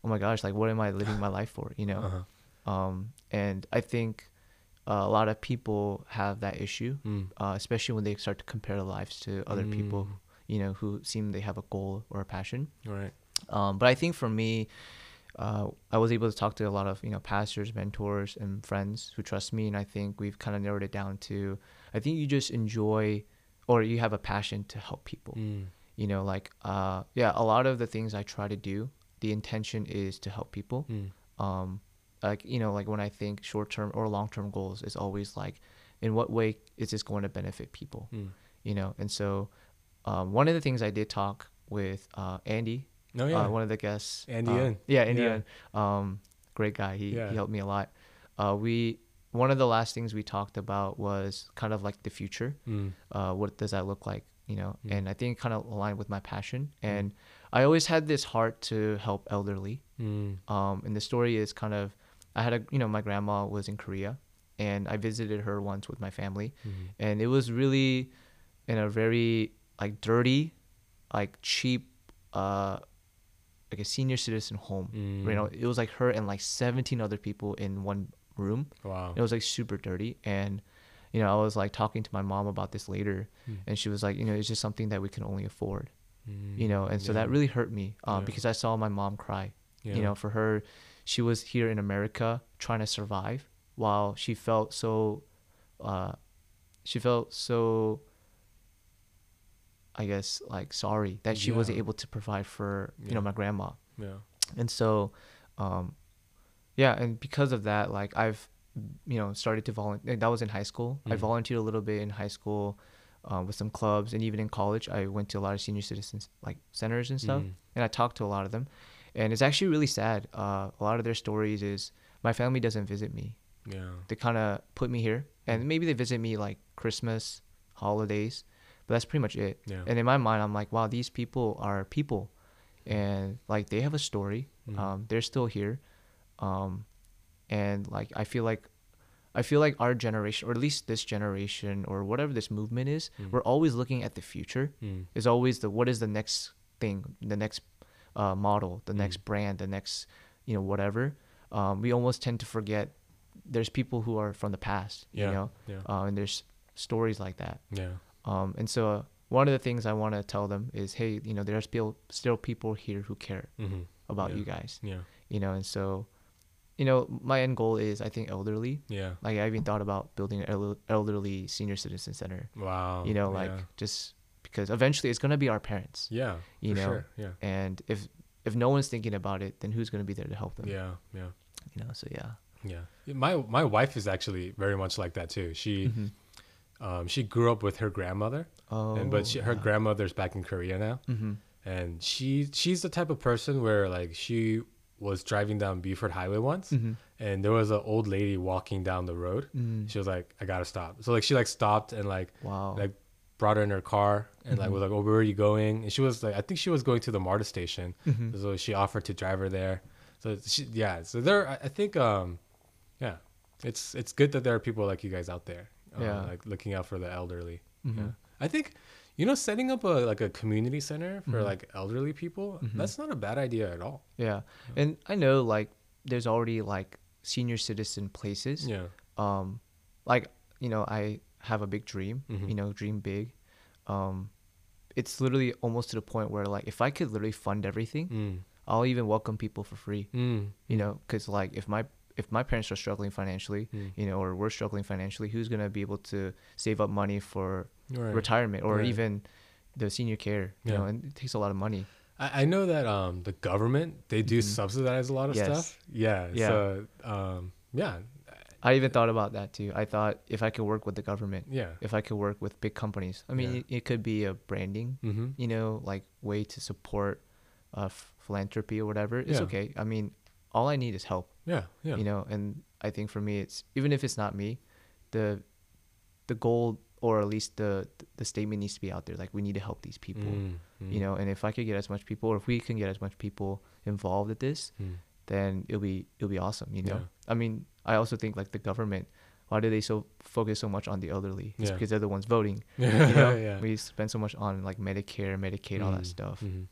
oh my gosh, like, what am I living my life for? You know? Uh-huh. Um, and I think uh, a lot of people have that issue, Mm. uh, especially when they start to compare their lives to other people, Mm. you know, who seem they have a goal or a passion. Right. Um, but I think for me, uh, I was able to talk to a lot of you know pastors, mentors, and friends who trust me, and I think we've kind of narrowed it down to I think you just enjoy or you have a passion to help people. Mm. You know, like uh, yeah, a lot of the things I try to do, the intention is to help people. Mm. Um, like you know, like when I think short term or long term goals, is always like, in what way is this going to benefit people? Mm. You know, and so um, one of the things I did talk with uh, Andy Oh yeah. uh, one of the guests. Andy uh, Yeah, Andy Yeah. Um, great guy. He, Yeah. he helped me a lot. Uh, we one of the last things we talked about was kind of like the future. Mm. Uh, what does that look like? You know, Mm. and I think kind of aligned with my passion. And I always had this heart to help elderly. Mm. Um, and the story is kind of, I had a you know my grandma was in Korea, and I visited her once with my family, Mm. and it was really in a very like dirty, like cheap, uh, like a senior citizen home. Mm. You know, it was like her and like 17 other people in one room. Wow. It was like super dirty, and you know, I was like talking to my mom about this later, Mm. and she was like, you know, it's just something that we can only afford. Mm. You know, and so Yeah. that really hurt me um, Yeah. because I saw my mom cry. Yeah. You know, for her, she was here in America trying to survive while she felt so, uh, she felt so, I guess, like sorry that she wasn't able to provide for, you Yeah. know, my grandma. Yeah. And so, um, yeah, and because of that, like I've, you know, started to volunteer. That was in high school. I Mhm. volunteered a little bit in high school um, with some clubs, and even in college, I went to a lot of senior citizens like centers and stuff, Mm. and I talked to a lot of them, and it's actually really sad. Uh, a lot of their stories is my family doesn't visit me. Yeah. They kind of put me here, and maybe they visit me like Christmas, holidays, but that's pretty much it. Yeah. And in my mind, I'm like, wow, these people are people, and like they have a story. Mhm. Um, they're still here, um, and like I feel like, I feel like our generation, or at least this generation, or whatever this movement is, Mm. we're always looking at the future. Mm. Is always the what is the next thing, the next uh, model, the Mm. next brand, the next you know whatever. Um, we almost tend to forget there's people who are from the past, Yeah. you know, Yeah. uh, and there's stories like that. Yeah. Um, and so uh, one of the things I want to tell them is, hey, you know, there's still still people here who care Mm-hmm. about Yeah. you guys, Yeah. you know, and so, you know, my end goal is I think elderly. Yeah. Like I even thought about building an elderly senior citizen center, Wow. you know, like yeah. just because eventually it's gonna be our parents, Yeah. you for know, Sure. Yeah. and if if no one's thinking about it, then who's gonna be there to help them? Yeah. Yeah. You know, so yeah. Yeah. My my wife is actually very much like that too. She Mhm. um she grew up with her grandmother, Oh, and but she, her yeah. grandmother's back in Korea now, Mm-hmm. and she she's the type of person where like she was driving down Buford Highway once, Mm-hmm. and there was an old lady walking down the road. Mm. She was like, "I gotta stop." So like she like stopped and like Wow. like brought her in her car and like Mhm. was like, "Oh, where are you going?" And she was like, I think she was going to the MARTA station, Mhm. so she offered to drive her there. So she, yeah, so there, I think, um, yeah, it's it's good that there are people like you guys out there, uh, Yeah. like looking out for the elderly. Mhm. Yeah, I think, you know, setting up a like a community center for Mhm. like elderly people, Mhm. that's not a bad idea at all. Yeah. And I know like there's already like senior citizen places. Yeah, Um like, you know, I have a big dream, Mhm. you know, dream big. Um it's literally almost to the point where like if I could literally fund everything, mm. I'll even welcome people for free, Mm. you know, cuz like if my if my parents are struggling financially, Mm. you know, or we're struggling financially, who's going to be able to save up money for Right. retirement or Right. even the senior care, you Yeah. know, and it takes a lot of money. I, I know that um the government they do Mhm. subsidize a lot of Yes. stuff. Yeah. Yeah. So um yeah I even thought about that too. I thought if I could work with the government, yeah. if I could work with big companies. I mean, Yeah. it, it could be a branding, Mm-hmm. you know, like way to support uh, f- philanthropy or whatever. It's Yeah. okay. I mean, all I need is help, Yeah. Yeah. you know. And I think for me, it's even if it's not me, the the goal or at least the the statement needs to be out there. Like we need to help these people, Mm, you know. And if I could get as much people, or if we can get as much people involved with this, mm. then it'll be it'll be awesome, you know. Yeah. I mean, I also think like the government. Why do they so focus so much on the elderly? It's Yeah. because they're the ones voting. yeah. You know, yeah. we spend so much on like Medicare, Medicaid, all that Mm, stuff. mhm.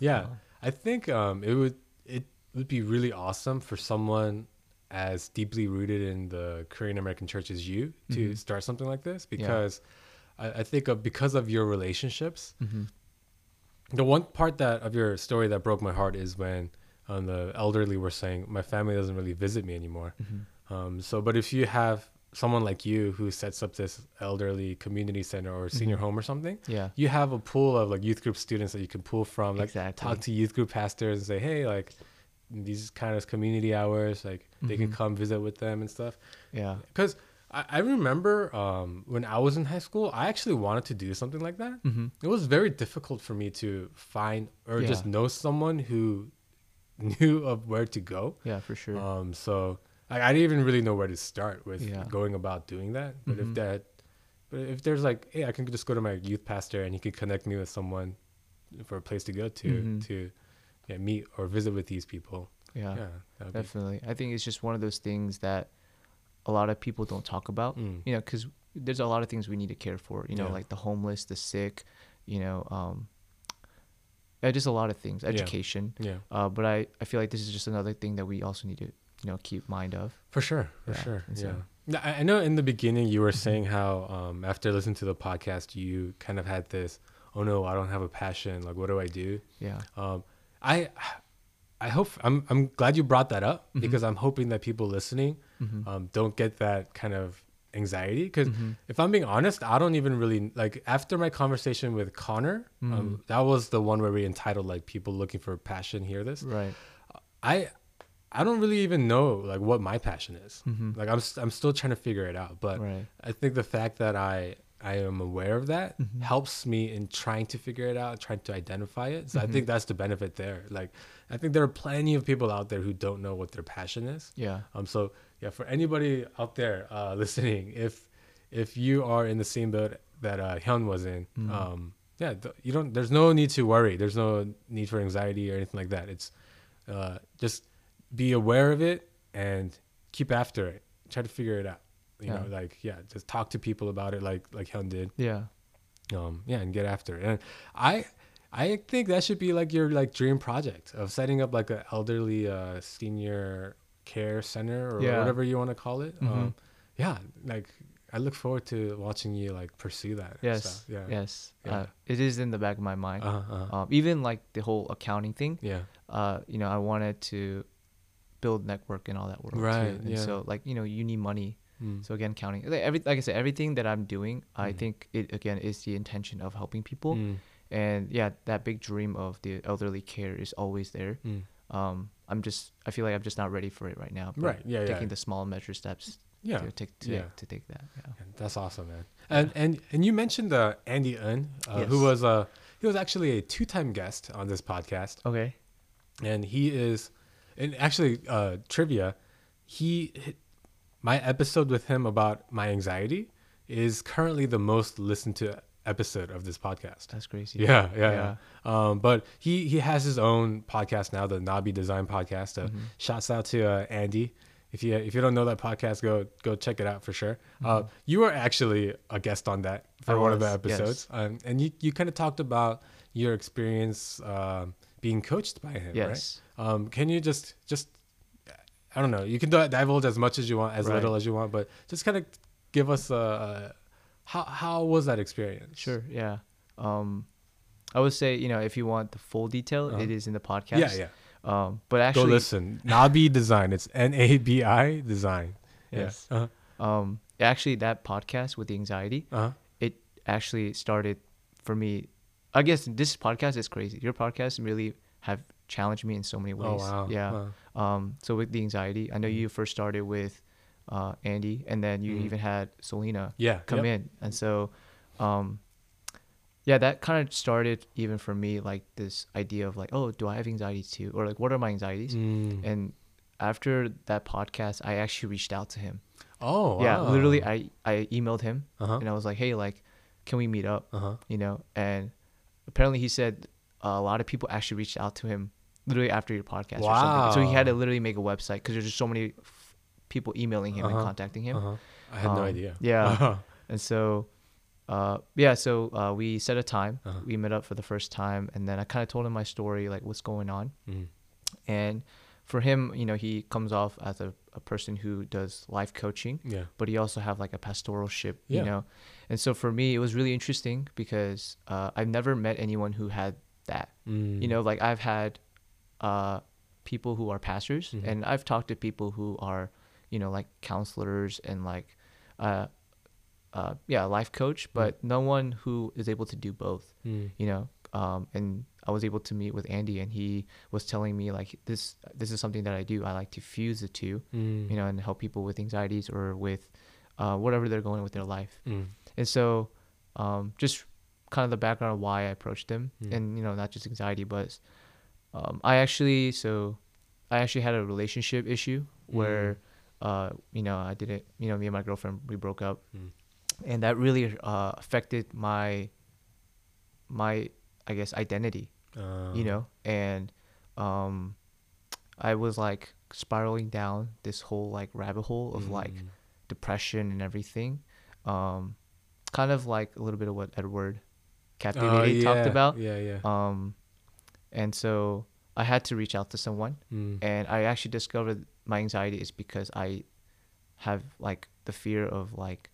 Yeah. Uh, I think um it would it would be really awesome for someone as deeply rooted in the Korean American church as you to Mhm. start something like this because I, I think of because of your relationships mhm. the one part that of your story that broke my heart is when um, the elderly were saying my family doesn't really visit me anymore Mhm. um, so but if you have someone like you who sets up this elderly community center or senior Mhm. home or something Yeah. you have a pool of like youth group students that you can pull from like Exactly. talk to youth group pastors and say hey like these kind of community hours like they can Mhm. come visit with them and stuff Yeah. because I, I remember um, when i was in high school i actually wanted to do something like that hmm it was very difficult for me to find or just know someone who knew of where to go Yeah, for sure. um, so like, i didn't even really know where to start with Yeah. going about doing that but if Mhm. that but if there's like hey i can just go to my youth pastor and he could connect me with someone for a place to go to Mhm. to yeah, meet or visit with these people yeah, yeah, would be- definitely. I think it's just one of those things that a lot of people don't talk about. Mm. You know, because there's a lot of things we need to care for. You know, Yeah. like the homeless, the sick. You know, um, yeah, just a lot of things. Education. yeah Uh, but I, I feel like this is just another thing that we also need to you know keep mind of. For sure, for Yeah, sure. and Yeah. I know in the beginning you were saying how um, after listening to the podcast you kind of had this, oh no, I don't have a passion. Like, what do I do? Yeah. Um, I, I hope I'm I'm glad you brought that up Mhm. because I'm hoping that people listening hmm um, don't get that kind of anxiety. Because Mhm. if I'm being honest, I don't even really like after my conversation with Connor. Mhm. Um, that was the one where we entitled like people looking for passion hear this. Right. I I don't really even know like what my passion is. Mhm. Like I'm st- I'm still trying to figure it out, but right. I think the fact that I I am aware of that Mhm. helps me in trying to figure it out, trying to identify it. So I Mhm. think that's the benefit there. Like I think there are plenty of people out there who don't know what their passion is. Yeah. Um, so yeah, for anybody out there uh, listening, if if you are in the same boat that uh, Hyun was in, Mm. um, yeah, th- you don't. There's no need to worry. There's no need for anxiety or anything like that. It's uh, just be aware of it and keep after it. Try to figure it out. You know, like yeah, just talk to people about it, like like Hyun did. Yeah. Um, yeah, and get after it. And I I think that should be like your like dream project of setting up like a elderly uh, senior care center or Yeah. whatever you want to call it. Mhm. Um, yeah, like I look forward to watching you like pursue that. Yes. Yeah. Yes. Yeah. Uh, it is in the back of my mind. Uh-huh, uh-huh. Um, even like the whole accounting thing. yeah. Uh, you know, I wanted to build network and all that world Right, too. And yeah. so like you know, you need money. Mm. So again, counting like every like I said, everything that I'm doing, I Mm. think it again is the intention of helping people. Mm, And yeah, that big dream of the elderly care is always there. mm. Um, I'm just I feel like I'm just not ready for it right now. Right, yeah, yeah. Taking the small measure steps Yeah. to take to, yeah. to take that. Yeah. That's awesome, man. And and and you mentioned uh, Andy Un, uh, who was uh, he was actually a two-time guest on this podcast. Okay. and he is and actually uh trivia he my episode with him about my anxiety is currently the most listened to episode of this podcast That's crazy. yeah yeah, yeah. um but he he has his own podcast now the nabi design podcast uh, Mhm. shouts out to uh, andy if you if you don't know that podcast go go check it out for sure uh Mhm. you were actually a guest on that for I one of the was, episodes um and you you kind of talked about your experience um being coached by him right Yes. um, can you just just I don't know. You can di- divulge as much as you want, as Right. little as you want, but just kind of give us a, a how how was that experience? Sure. Yeah. Um, I would say you know if you want the full detail, Uh-huh. it is in the podcast. Yeah, yeah. Um, but Go actually, listen. Nabi Design. It's N A B I Design. Yes. Yeah. Uh-huh. um, actually that podcast with the anxiety, Uh-huh. it actually started for me. I guess this podcast is crazy. Your podcast really have challenged me in so many ways. Oh wow. Yeah. Wow. Um, so with the anxiety, I know Mhm. you first started with uh, Andy, and then you Mhm. even had Selena Yeah. come yep. in, and so, um, yeah, that kind of started even for me like this idea of like, oh, do I have anxiety too, or like, what are my anxieties? Mm. And after that podcast, I actually reached out to him. oh. Yeah, wow. literally, I I emailed him Uh-huh. and I was like, hey, like, can we meet up? Uh-huh. You know, and apparently he said a lot of people actually reached out to him literally after your podcast or something. So he had to literally make a website because there's just so many people emailing him Uh-huh. and contacting him. Uh-huh. I had no Um, idea. yeah. Uh-huh. And so, uh, yeah, so uh, we set a time. Uh-huh. We met up for the first time, and then I kind of told him my story, like what's going on. Mm. And for him, you know, he comes off as a, a person who does life coaching, Yeah. but he also have like a pastoralship, Yeah. you know. And so for me, it was really interesting because uh, I've never met anyone who had that. Mm. You know, like I've had uh, people who are pastors, Mhm. and I've talked to people who are, you know, like counselors and like, uh, uh, yeah, life coach, but no one who is able to do both. Mm. You know, um, and I was able to meet with Andy, and he was telling me like this. This is something that I do. I like to fuse the two, Mm. you know, and help people with anxieties or with uh, whatever they're going with their life. Mm. And so, um, just kind of the background of why I approached him, Mm. and you know, not just anxiety, but um, I actually so I actually had a relationship issue where, uh, you know, I didn't, you know, me and my girlfriend we broke up, Mm. and that really uh, affected my my I guess identity, Uh, you know, and um, I was like spiraling down this whole like rabbit hole of like mm. depression and everything. Um, kind of like a little bit of what Edward Oh, Captivated talked about. Yeah. Yeah. Um, and so I had to reach out to someone, Mm. and I actually discovered my anxiety is because I have like the fear of like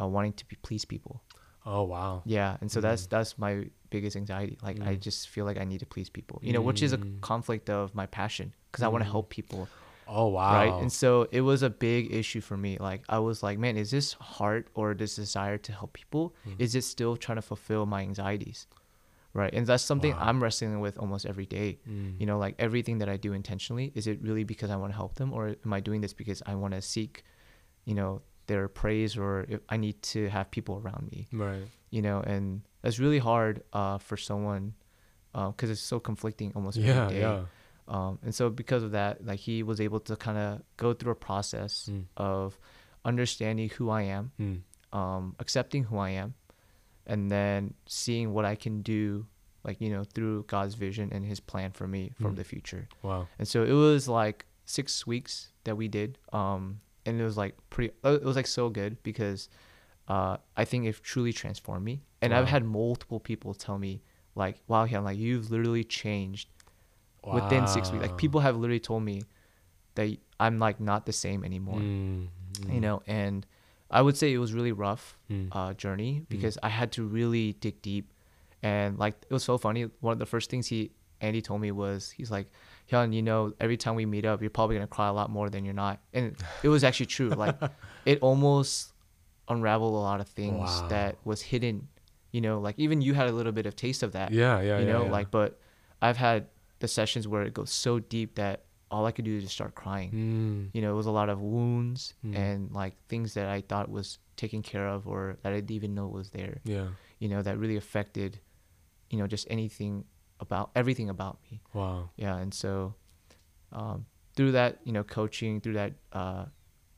uh, wanting to please people. Oh wow. Yeah, and so that's Mm. that's my biggest anxiety. Like I Mm. just feel like I need to please people, you know, which is a Mm. conflict of my passion because I want to Mm. help people Oh wow. right and so it was a big issue for me like i was like man is this heart or this desire to help people Mm. is it still trying to fulfill my anxieties right and that's something Wow. i'm wrestling with almost every day Mm. you know like everything that i do intentionally is it really because i want to help them or am i doing this because i want to seek you know their praise or if I need to have people around me, Right. you know, and that's really hard uh, for someone because it's so conflicting almost Yeah. every day. Yeah. Um, and so because of that, like he was able to kind of go through a process Mm. of understanding who I am, Mm. um, accepting who I am, and then seeing what I can do, like you know, through God's vision and His plan for me from Mm. the future. Wow. And so it was like six weeks that we did, um, and it was like pretty. uh, It was like so good because uh, I think it truly transformed me. And I've had multiple people tell me like, "Wow, yeah, like you've literally changed within six weeks." Like people have literally told me that I'm like not the same anymore. Mm. You know, and I would say it was really rough Mm. uh, journey because I had to really dig deep, and like it was so funny. One of the first things he Andy told me was he's like, Hyun, you know, every time we meet up, you're probably gonna cry a lot more than you're not, and it was actually true. Like, it almost unraveled a lot of things Wow. that was hidden. You know, like even you had a little bit of taste of that. Yeah. Yeah. you yeah, know, yeah. like but I've had the sessions where it goes so deep that all I could do is just start crying Mm. you know, it was a lot of wounds Mm. and like things that I thought was taken care of or that I didn't even know was there, Yeah. you know, that really affected, you know, just anything about everything about me. Wow. Yeah. And so um, through that, you know, coaching, through that uh,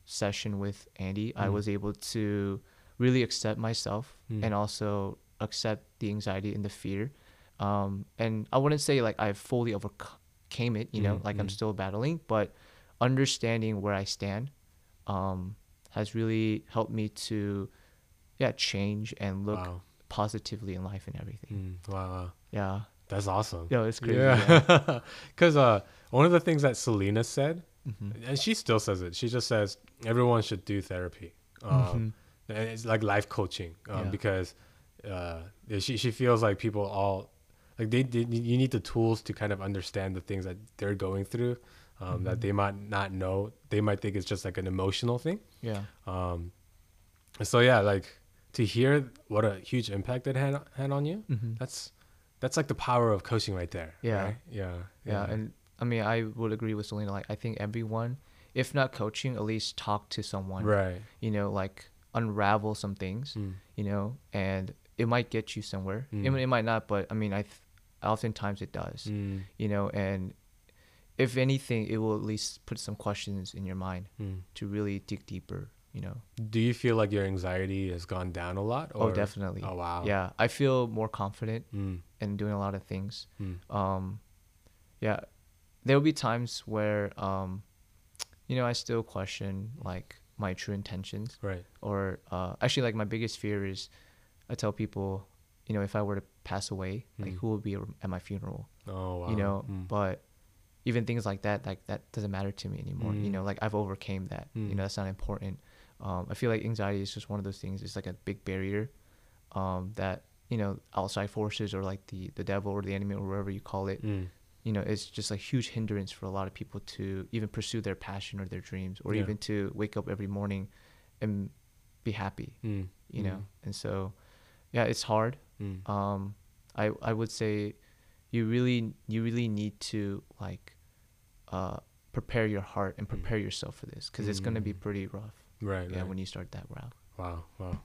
session with Andy, I Mm. was able to really accept myself Mm. and also accept the anxiety and the fear. Um, and I wouldn't say like I've fully overcame it, you know, Mm, like I'm mm. still battling, but understanding where I stand um, has really helped me to, yeah, change and look wow. positively in life and everything. Mm. Wow. Yeah. That's awesome. Yeah, it's crazy. Yeah. Yeah. Because uh, one of the things that Selena said, Mhm. and she still says it, she just says everyone should do therapy. Um, and it's like life coaching um, Mm-hmm. Yeah. because uh, she, she feels like people all like they, they you need the tools to kind of understand the things that they're going through um, Mm-hmm. that they might not know they might think it's just like an emotional thing Yeah. um, so yeah like to hear what a huge impact it had, had on you Mhm. that's that's like the power of coaching right there Yeah. right? yeah yeah and i mean i would agree with selena like i think everyone if not coaching at least talk to someone right you know like unravel some things Mm. you know and it might get you somewhere Mm. mean, it might not but i mean i th- oftentimes it does Mm. you know and if anything it will at least put some questions in your mind Mm. to really dig deeper you know do you feel like your anxiety has gone down a lot oh definitely oh wow yeah i feel more confident mm. in doing a lot of things Mm. um yeah there'll be times where um you know i still question like my true intentions right or uh actually like my biggest fear is i tell people you know if i were to pass away like Mm. who will be at my funeral oh wow you know Mm. but even things like that like that doesn't matter to me anymore you Mm. know like i've overcame that you Mm. know that's not important um i feel like anxiety is just one of those things it's like a big barrier um that you know outside forces or like the the devil or the enemy or whatever you call it Mm. you know it's just a huge hindrance for a lot of people to even pursue their passion or their dreams or Yeah. even to wake up every morning and be happy Mm. you Mm. know and so yeah it's hard Mm. um i i would say you really you really need to like uh prepare your heart and Mm. prepare yourself for this because it's going to be Mm. pretty rough right yeah right. when you start that route wow wow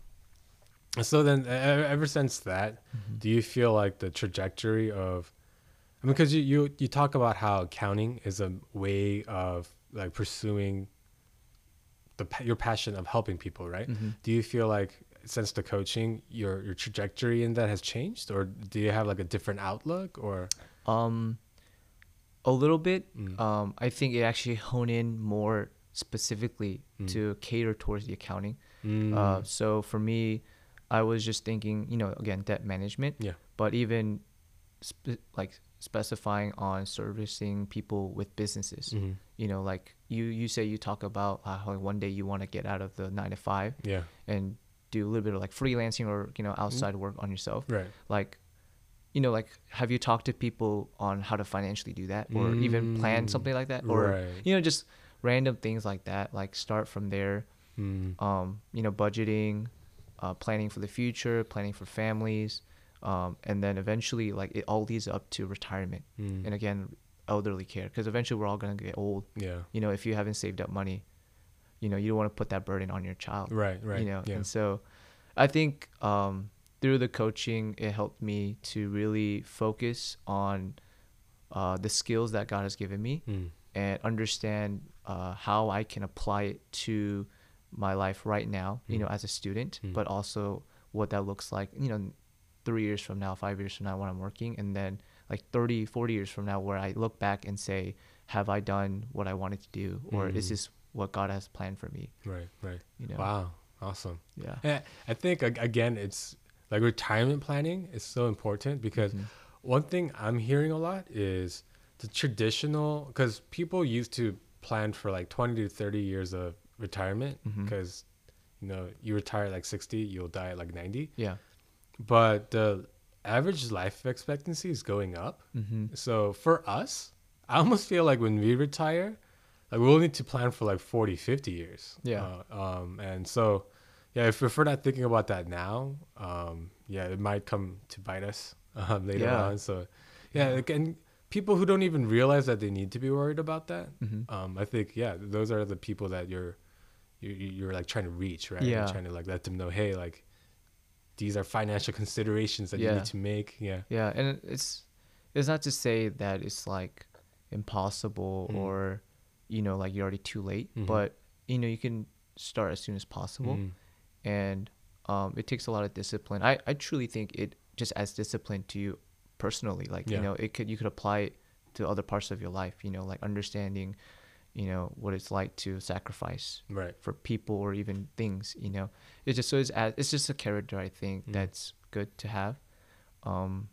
so then ever since that do you feel like the trajectory of I mean, because you, you you talk about how accounting is a way of like pursuing the your passion of helping people, right? Mhm. Do you feel like since the coaching, your your trajectory in that has changed, or do you have like a different outlook, or um a little bit Mm. um i think it actually hone in more specifically Mm. to cater towards the accounting Mm, Uh, so for me, I was just thinking, you know, again, debt management. Yeah. But even spe- like specifying on servicing people with businesses. mhm. You know, like you you say you talk about uh, how one day you want to get out of the nine to five yeah, and do a little bit of like freelancing or you know outside work on yourself. right, Like, you know, like have you talked to people on how to financially do that or even plan Mm, something like that or right. you know just random things like that. Like start from there Mm, um, you know, budgeting, uh, planning for the future, planning for families, um, and then eventually, like it all leads up to retirement, mm, and again, elderly care, because eventually we're all gonna get old. yeah, You know, if you haven't saved up money, you know you don't want to put that burden on your child Right, right. you know yeah. and so i think um through the coaching it helped me to really focus on uh, the skills that god has given me Mm. and understand uh, how i can apply it to my life right now you Mm. know as a student Mm. but also what that looks like you know three years from now five years from now when i'm working and then like 30 40 years from now where i look back and say have i done what i wanted to do or is Mm. this what god has planned for me Right, right. you know Wow, awesome. yeah Yeah, I think again, it's like retirement planning is so important because Mhm. one thing I'm hearing a lot is the traditional because people used to plan for like 20 to 30 years of retirement because you know you retire at like 60 you'll die at like 90 yeah but the average life expectancy is going up mm-hmm. so for us i almost feel like when we retire like we'll need to plan for like 40 50 years Yeah. uh, um and so yeah if, if we're not thinking about that now um yeah it might come to bite us um, later Yeah. on so yeah like, and people who don't even realize that they need to be worried about that Mhm. um i think yeah those are the people that you're you're, you're like trying to reach right Yeah. you're trying to like let them know hey like these are financial considerations that you need to make yeah Yeah, and it's it's not to say that it's like impossible Mm. or you know like you're already too late, Mhm. but you know you can start as soon as possible, Mm. and um, it takes a lot of discipline. I I truly think it just adds discipline to you personally. Like Yeah. you know it could you could apply it to other parts of your life. You know like understanding, you know what it's like to sacrifice right for people or even things you know it's just so it's it's just a character i think Mm. that's good to have um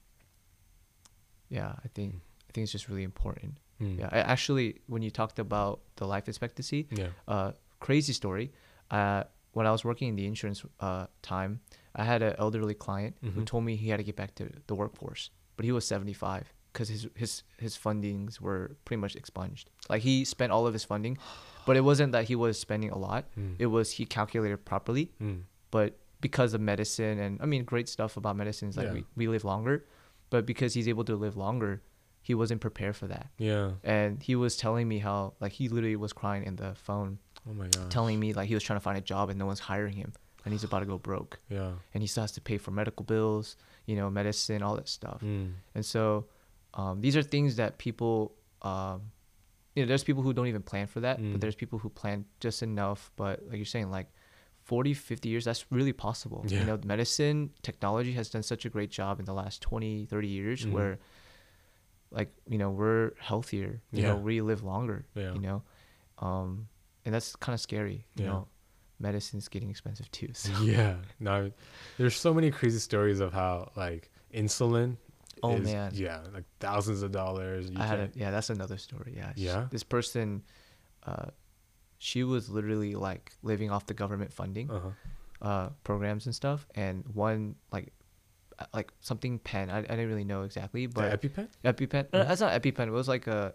yeah i think i think it's just really important Mm. yeah I, actually when you talked about the life expectancy yeah uh crazy story uh when i was working in the insurance uh time i had an elderly client who Mhm. told me he had to get back to the workforce but he was 75 because his his his fundings were pretty much expunged like he spent all of his funding but it wasn't that he was spending a lot Mm. it was he calculated properly Mm. but because of medicine and i mean great stuff about medicine is like Yeah. we, we live longer but because he's able to live longer he wasn't prepared for that Yeah. and he was telling me how like he literally was crying in the phone Oh my god. telling me like he was trying to find a job and no one's hiring him and he's about to go broke Yeah. and he still has to pay for medical bills you know medicine all that stuff Mm. and so um, these are things that people um, you know there's people who don't even plan for that Mm. but there's people who plan just enough but like you're saying like 40 50 years that's really possible Yeah. you know medicine technology has done such a great job in the last 20 30 years Mhm. where like you know we're healthier you know Yeah. we live longer Yeah. you know um and that's kind of scary you Yeah. know medicine's getting expensive too so Yeah. No, there's so many crazy stories of how like insulin. Oh, is- man. Yeah, like thousands of dollars. You I had a, yeah, that's another story. Yeah. Yeah? This person, uh, she was literally like living off the government funding, Uh-huh. uh, programs and stuff. And one like, like something pen. I, I didn't really know exactly, The but EpiPen. EpiPen. No, that's not EpiPen. It was like a,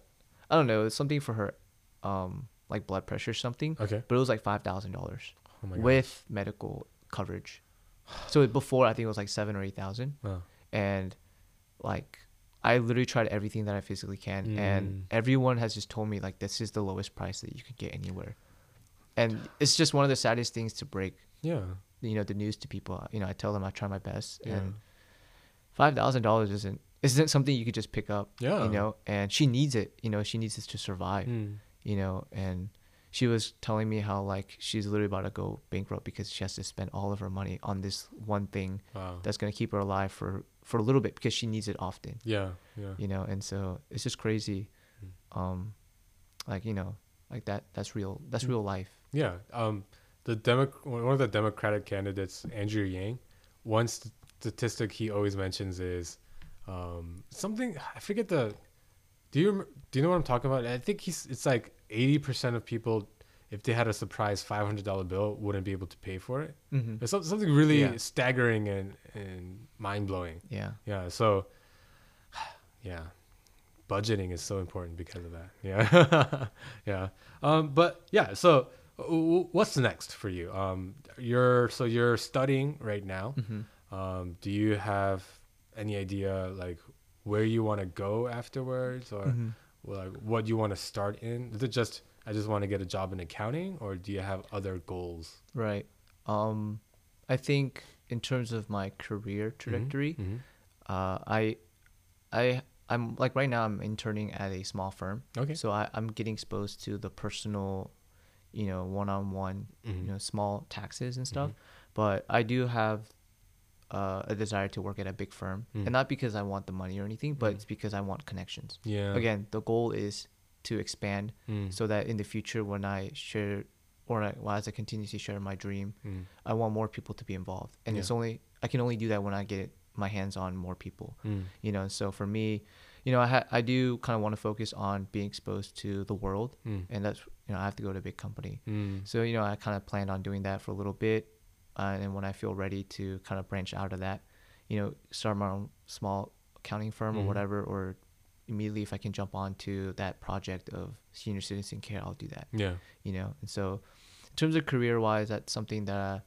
I don't know. It's something for her, um, like blood pressure or something. Okay. But it was like five thousand dollars Oh with medical coverage. So before I think it was like seven or eight thousand Oh. and like I literally tried everything that I physically can, Mm. and everyone has just told me like this is the lowest price that you could get anywhere, and it's just one of the saddest things to break, Yeah. you know, the news to people. You know, I tell them I try my best, Yeah. and five thousand dollars isn't isn't something you could just pick up. Yeah. you know, and she needs it. You know, she needs this to survive. Mm. You know, and she was telling me how like she's literally about to go bankrupt because she has to spend all of her money on this one thing Wow. that's gonna keep her alive for for a little bit because she needs it often Yeah. Yeah. you know and so it's just crazy Mm. um like you know like that that's real that's Mm. real life Yeah. Um, the Demo- one of the Democratic candidates, Andrew Yang, st- statistic he always mentions is um, something I forget the. Do you do you know what I'm talking about? I think he's it's like eighty percent of people, if they had a surprise five hundred dollar bill, wouldn't be able to pay for it. mm-hmm. It's something really Yeah. staggering and and mind blowing. yeah Yeah. So, yeah, budgeting is so important because of that. Yeah. yeah. Um, but yeah. So, w- what's next for you? Um, you're so you're studying right now. mm-hmm. Um, do you have any idea like where you want to go afterwards, or Mm-hmm. like what you want to start in? Is it just I just want to get a job in accounting, or do you have other goals? Right. Um, I think in terms of my career trajectory, Mhm. uh, I, I, I'm like right now I'm interning at a small firm. Okay. So I, I'm getting exposed to the personal, you know, one-on-one, Mhm. you know, small taxes and stuff. Mm-hmm. But I do have uh, a desire to work at a big firm, Mm. and not because I want the money or anything, but Mm. it's because I want connections. Yeah. Again, the goal is to expand Mm. so that in the future, when I share or I, well, as I continue to share my dream, Mm. I want more people to be involved, and it's only I can only do that when I get my hands on more people. Mm. You know, so for me, you know, I ha- I do kind of want to focus on being exposed to the world, Mm. and that's you know I have to go to a big company. Mm. So you know, I kind of planned on doing that for a little bit, uh, and when I feel ready to kind of branch out of that, you know, start my own small accounting firm or Mhm. whatever, or immediately if I can jump on to that project of senior citizen care, I'll do that. Yeah. You know, and so in terms of career wise, that's something that uh,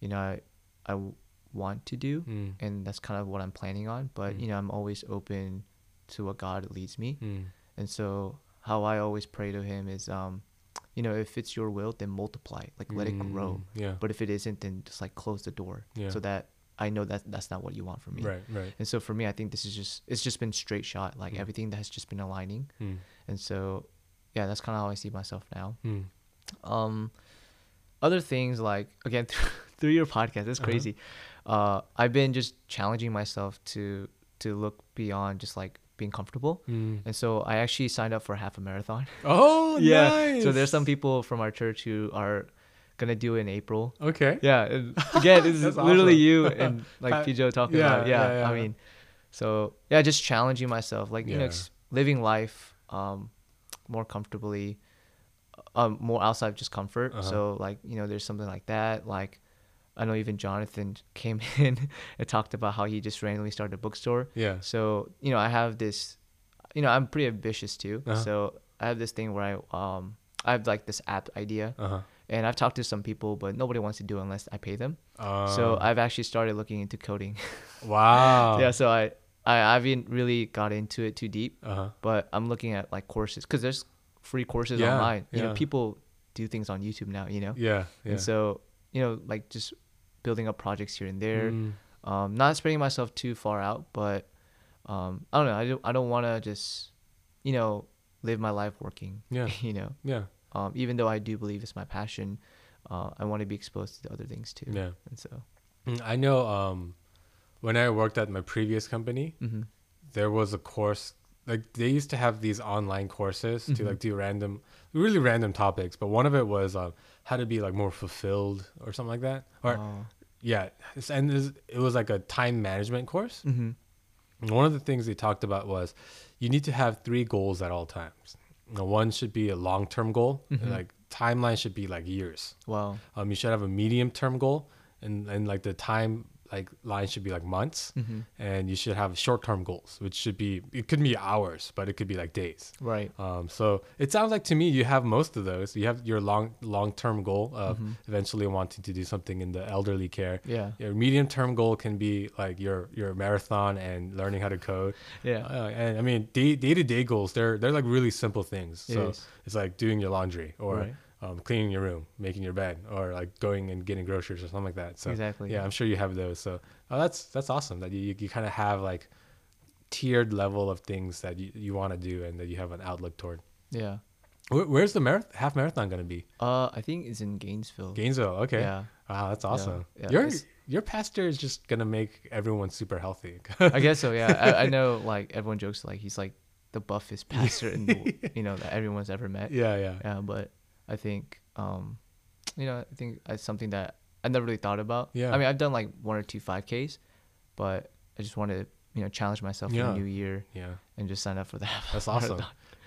you know I I w- want to do, Mm. and that's kind of what I'm planning on. But Mm. you know, I'm always open to what God leads me. Mm. And so how I always pray to him is um you know, if it's your will, then multiply, it, like let it grow. Mm. Yeah. But if it isn't, then just like close the door Yeah. so that I know that that's not what you want from me. Right. Right. And so for me, I think this is just it's just been straight shot, like Mm. everything that has just been aligning. Mm. And so yeah, that's kind of how I see myself now. Mm. Um, other things like again through your podcast, it's Uh-huh. crazy. Uh, I've been just challenging myself to to look beyond just like being comfortable. Mm. And so I actually signed up for half a marathon. Oh, nice. So there's some people from our church who are gonna do it in April. Okay. Yeah. And again, it's literally awesome. you and like Pijo talking yeah, about. Yeah, yeah, yeah. I mean, so yeah, just challenging myself, like you know, living life um, more comfortably, um, more outside of just comfort. Uh-huh. So like you know, there's something like that. Like I know even Jonathan came in and talked about how he just randomly started a bookstore. Yeah. So you know, I have this, you know, I'm pretty ambitious too. Uh-huh. So I have this thing where I um I have like this app idea, Uh huh. and I've talked to some people, but nobody wants to do it unless I pay them. Uh, so I've actually started looking into coding. wow. yeah. So I I I haven't really got into it too deep, Uh huh. but I'm looking at like courses because there's free courses Yeah, online. You know, people do things on YouTube now. You know, Yeah. Yeah. and so you know, like just building up projects here and there. Mm. um, not spreading myself too far out, but um, I don't know. I don't, I don't want to just, you know, live my life working. Yeah. you know, Yeah. um, even though I do believe it's my passion, uh, I want to be exposed to other things too. Yeah. And so, Mm, I know. Um, when I worked at my previous company, mm-hmm. there was a course like they used to have these online courses to Mhm. like do random really random topics but one of it was um, how to be like more fulfilled or something like that or oh. Yeah and it was like a time management course mm-hmm. one of the things they talked about was you need to have three goals at all times you know, one should be a long-term goal Mhm. like timeline should be like years wow. um, you should have a medium-term goal and, and like the time like line should be like months Mm-hmm. and you should have short-term goals which should be it could be hours but it could be like days Right. um, so it sounds like to me you have most of those you have your long long-term goal of Mhm. eventually wanting to do something in the elderly care Yeah. your medium-term goal can be like your your marathon and learning how to code Yeah. uh, and i mean day, day-to-day goals they're they're like really simple things It so is. it's like doing your laundry or Right. Um, cleaning your room making your bed or like going and getting groceries or something like that so exactly. yeah i'm sure you have those so oh, that's that's awesome that you, you, you kind of have like tiered level of things that you, you want to do and that you have an outlook toward Yeah. Where, where's the marath- half marathon going to be Uh, I think it's in Gainesville. gainesville okay Yeah. wow that's awesome yeah, your it's- your pastor is just going to make everyone super healthy I guess so. Yeah. I, I know. Like everyone jokes like he's like the buffest pastor in the, you know that everyone's ever met. yeah yeah yeah but i think um you know i think it's something that i never really thought about. Yeah. i mean i've done like one or two 5ks but i just want to you know challenge myself Yeah. in the new year yeah. and just sign up for that. That's awesome.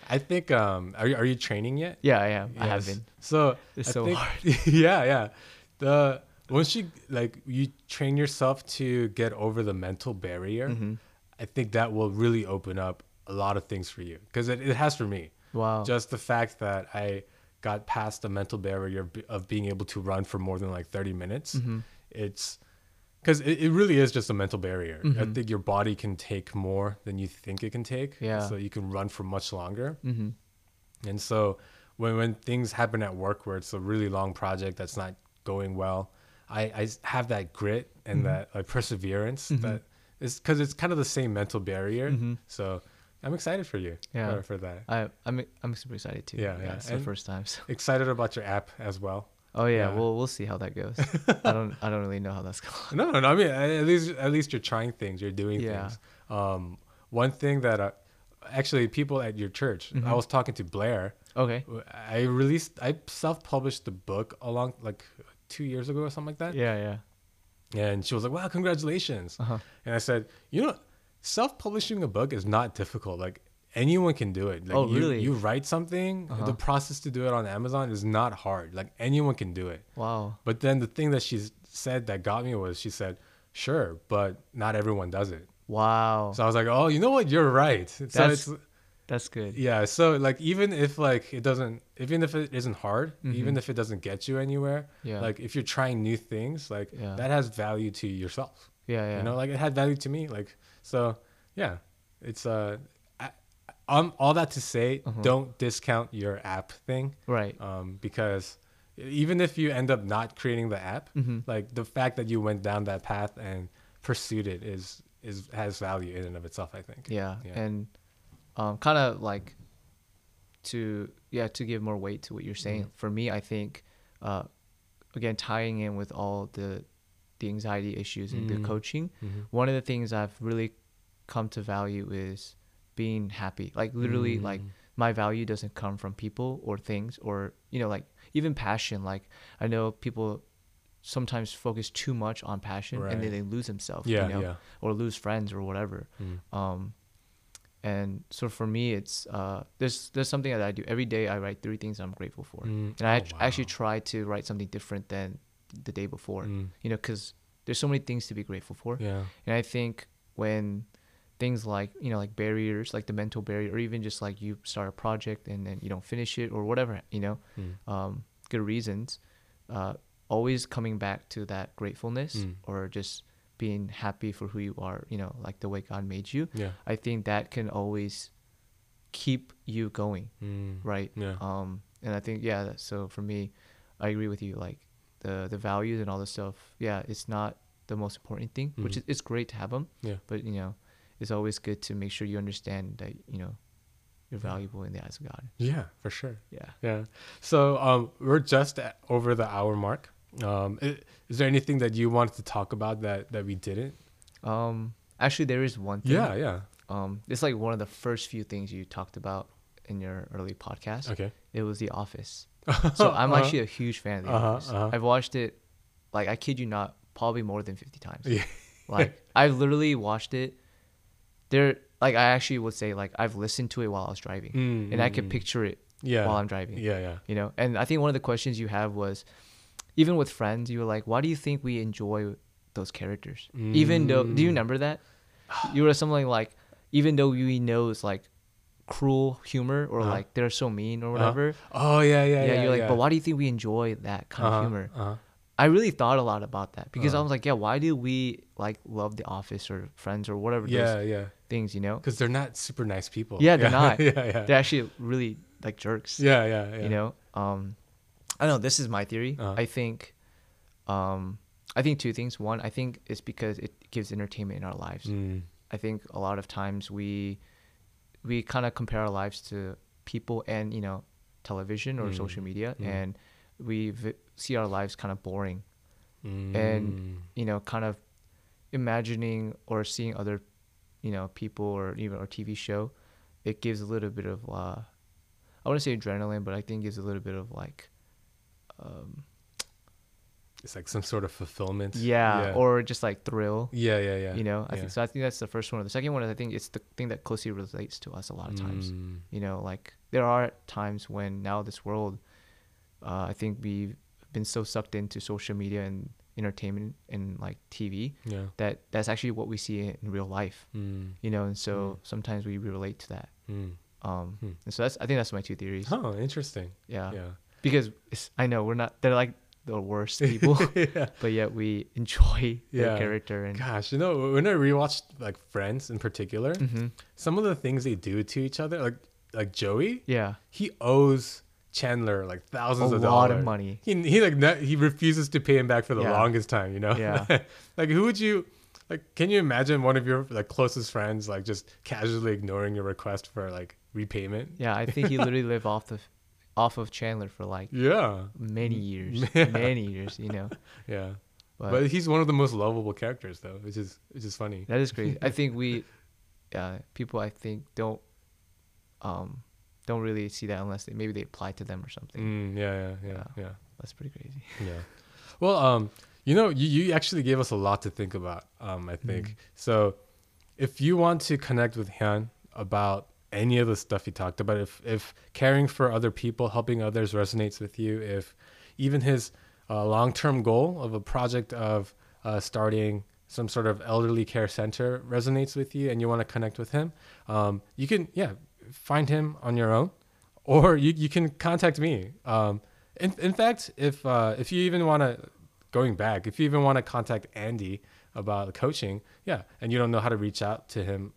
i think um are you, are you training yet? Yeah i am. I have Yes. been. So it's I so think- hard. Yeah yeah. The once you like you train yourself to get over the mental barrier Mhm. i think that will really open up a lot of things for you because it, it has for me. Wow. Just the fact that i got past the mental barrier of being able to run for more than like 30 minutes Mhm. it's because it, it really is just a mental barrier i Mhm. think your body can take more than you think it can take Yeah. so you can run for much longer mm-hmm. and so when when things happen at work where it's a really long project that's not going well, I I have that grit and Mhm. that like perseverance Mhm. that is because it's kind of the same mental barrier. Mhm. So I'm excited for you. Yeah. For, for that. I I'm I'm super excited too. Yeah, yeah. It's the first time. So. Excited about your app as well. Oh yeah, Yeah. we'll we'll see how that goes. I don't I don't really know how that's going. No, no, no. I mean, at least at least you're trying things. You're doing Yeah. things. Um, one thing that uh, actually people at your church, I Mhm. was talking to Blair. Okay. I released, I self-published the book along like two years ago or something like that. Yeah, yeah. And she was like, "Wow, congratulations!" Uh huh. And I said, "You know, self-publishing a book is not difficult. Like anyone can do it. Like, Oh, you, really? You write something. Uh-huh. The process to do it on Amazon is not hard. Like anyone can do it. Wow. But then the thing that she said that got me was she said, "Sure, but not everyone does it." Wow. So I was like, "Oh, you know what? You're right." So That's- it's That's good. yeah. So like even if like it doesn't, even if it isn't hard, even Mhm. if it doesn't get you anywhere, Yeah. like if you're trying new things, like Yeah. that has value to yourself. yeah, yeah. You know, like it had value to me. Like so, yeah. It's uh, I, um, all that to say, Uh-huh. don't discount your app thing, right. um, because even if you end up not creating the app, Mm-hmm. like the fact that you went down that path and pursued it is is has value in and of itself. I think. Yeah. Yeah. And um, kind of like to yeah to give more weight to what you're saying. Mhm. For me, I think uh, again tying in with all the the anxiety issues and Mm. the coaching, Mhm. one of the things I've really come to value is being happy. Like literally, like Mm. my value doesn't come from people or things or you know like even passion. Like I know people sometimes focus too much on passion and then they lose themselves. yeah, you know, yeah. or lose friends or whatever. Mm. Um, and so for me, it's uh, there's there's something that I do every day. I write three things I'm grateful for, Mm. and I Oh, act- actually try to write something different than the day before. Mm. You know, because there's so many things to be grateful for, Yeah. and I think when things like you know like barriers, like the mental barrier, or even just like you start a project and then you don't finish it or whatever, you know, Mm. um, good reasons, uh, always coming back to that gratefulness Mm. or just being happy for who you are, you know, like the way God made you. Yeah. I think that can always keep you going, Mm. right? Yeah. Um, and I think yeah. So for me, I agree with you. Like the the values and all the stuff. Yeah, it's not the most important thing, which Mhm. is it's great to have them. Yeah. But you know, it's always good to make sure you understand that you know you're valuable in the eyes of God. Yeah, for sure. Yeah. Yeah. So um, we're just over the hour mark. Um, i- is there anything that you wanted to talk about that that we didn't? Um, actually, there is one thing. Yeah, yeah. Um, it's like one of the first few things you talked about in your early podcast. Okay. It was The Office. So I'm Uh-huh. actually a huge fan of The Uh-huh, Office. uh-huh. I've watched it, like I kid you not, probably more than 50 times. Yeah. Like I've literally watched it. There, like I actually would say, like I've listened to it while I was driving, Mm, and I mm, could mm. picture it Yeah. while I'm driving. Yeah, yeah. You know, and I think one of the questions you have was, even with friends, you were like, "Why do you think we enjoy those characters?" Even though, do you Mm. remember that? You were something like, even though we know it's like cruel humor or Uh-huh. like they're so mean or Uh-huh. whatever. Oh yeah, yeah, Yeah, yeah. you're like, yeah. but why do you think we enjoy that kind Uh-huh, of humor? Uh-huh. I really thought a lot about that because I Uh-huh. was like, yeah, why do we like love The Office or Friends or whatever Yeah, those yeah. things, you know? Because they're not super nice people. Yeah, they're not. yeah, yeah. They're actually really like jerks. yeah, yeah, yeah. You know? Um I don't know, this is my theory. Uh-huh. I think um I think two things. One, I think it's because it gives entertainment in our lives. Mm. I think a lot of times we we kind of compare our lives to people and you know television or Mm. social media, Mm. and we v- see our lives kind of boring. Mm. And- You know, kind of imagining or seeing other you know people or even our TV show, it gives a little bit of uh, I want to say adrenaline, but I think gives a little bit of like. Um, it's like some sort of fulfillment. yeah, yeah. or just like thrill. yeah, yeah, yeah. You know, I yeah. think so. I think that's the first one. The second one is I think it's the thing that closely relates to us a lot of times. Mm. You know, like there are times when now this world, uh, I think we've been so sucked into social media and entertainment and like TV Yeah. that that's actually what we see in real life. Mm. You know, and so sometimes we relate to that. Mm. Um, Hmm. and so that's I think that's my two theories. Oh, interesting. Yeah. Yeah. because it's, I know we're not they're like the worst people, yeah. but yet we enjoy their Yeah. character and. Gosh, you know, when I rewatched like Friends in particular, hmm some of the things they do to each other, like like Joey, Yeah. he owes Chandler like thousands a of lot dollars. of money. He he like ne- he refuses to pay him back for the Yeah. longest time. You know. Yeah. like who would you like? Can you imagine one of your like closest friends like just casually ignoring your request for like repayment? Yeah, I think he literally lived off the off of Chandler for like Yeah. many years, Yeah. many years. You know, Yeah. but, But he's one of the most lovable characters though, which is which is funny. that is crazy. I think we, uh, people I think don't, um, don't really see that unless they maybe they apply to them or something. Mm, yeah, yeah, yeah, Yeah. yeah. That's pretty crazy. Yeah. Well, um, you know, you, you actually gave us a lot to think about. Um, I think Mhm. so. If you want to connect with Hyun about any of the stuff he talked about, if if caring for other people, helping others resonates with you, if even his uh, long term goal of a project of uh, starting some sort of elderly care center resonates with you, and you want to connect with him, um, you can yeah find him on your own, or you you can contact me. Um, in, in fact, if uh, if you even want to going back, if you even want to contact Andy about coaching, yeah, and you don't know how to reach out to him,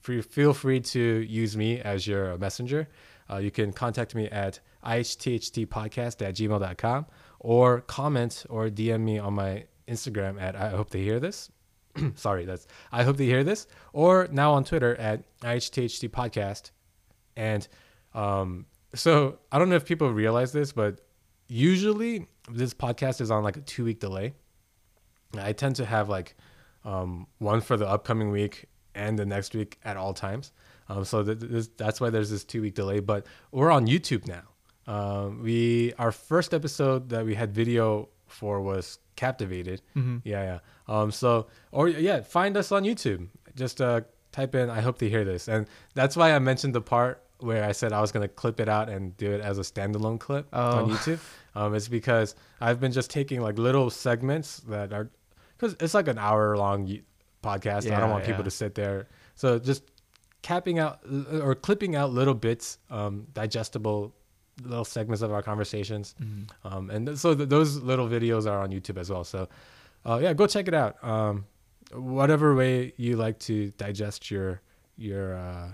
feel free to use me as your messenger. Uh, you can contact me at ihthtpodcast at or comment or DM me on my Instagram at I hope they hear this. Sorry, that's I hope they hear this. Or now on Twitter at ihthtpodcast. And um, so I don't know if people realize this, but usually this podcast is on like a two week delay. I tend to have like um, one for the upcoming week and the next week at all times. Um, so th- this, that's why there's this two week delay. But we're on YouTube now. Um, we our first episode that we had video for was Captivated. Mm-hmm. Yeah, yeah. Um, so or yeah, find us on YouTube. Just uh, type in. I hope they hear this, and that's why I mentioned the part where I said I was gonna clip it out and do it as a standalone clip on Oh. YouTube. Um, it's because I've been just taking like little segments that are because it's like an hour long podcast. and I don't Yeah, want people to sit there. So just capping out or clipping out little bits, um, digestible little segments of our conversations. Mm-hmm. Um, and th- so th- those little videos are on YouTube as well. So, uh, yeah, go check it out. Um, whatever way you like to digest your your uh,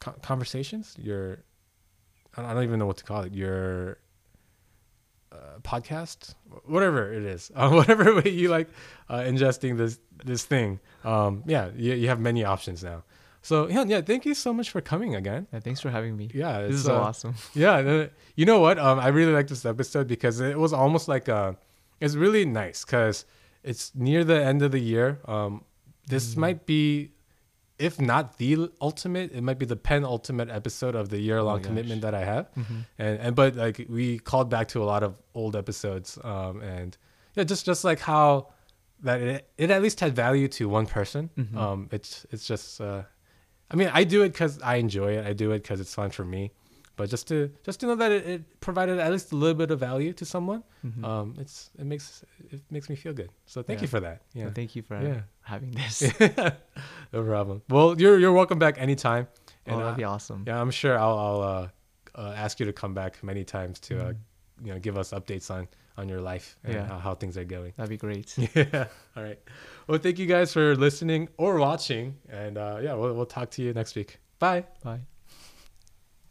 co- conversations, your I don't even know what to call it. Your uh, podcast, whatever it is, uh, whatever way you like uh, ingesting this this thing. Um, yeah, you, you have many options now. So yeah, yeah. Thank you so much for coming again. Yeah, thanks for having me. Yeah, this it's, is so uh, awesome. yeah, you know what? Um, I really like this episode because it was almost like uh it's really nice because it's near the end of the year. Um, this Mm. might be, if not the ultimate, it might be the penultimate episode of the year long Oh commitment that I have. Mm-hmm. And and but like we called back to a lot of old episodes. Um, and yeah, just just like how that it, it at least had value to one person. Mhm. Um, it's it's just uh, I mean, I do it because I enjoy it. I do it because it's fun for me. But just to just to know that it, it provided at least a little bit of value to someone, Mhm. um, it's it makes it makes me feel good. So thank Yeah. you for that. Yeah, Well, thank you for Yeah. having this. no problem. Well, you're you're welcome back anytime. oh, that'd uh, be awesome. yeah, I'm sure I'll I'll uh, uh, ask you to come back many times to uh, Mhm. you know give us updates on on your life and Yeah. how, how things are going. That'd be great. Yeah. All right. Well, thank you guys for listening or watching, and uh, yeah, we'll we'll talk to you next week. Bye. Bye.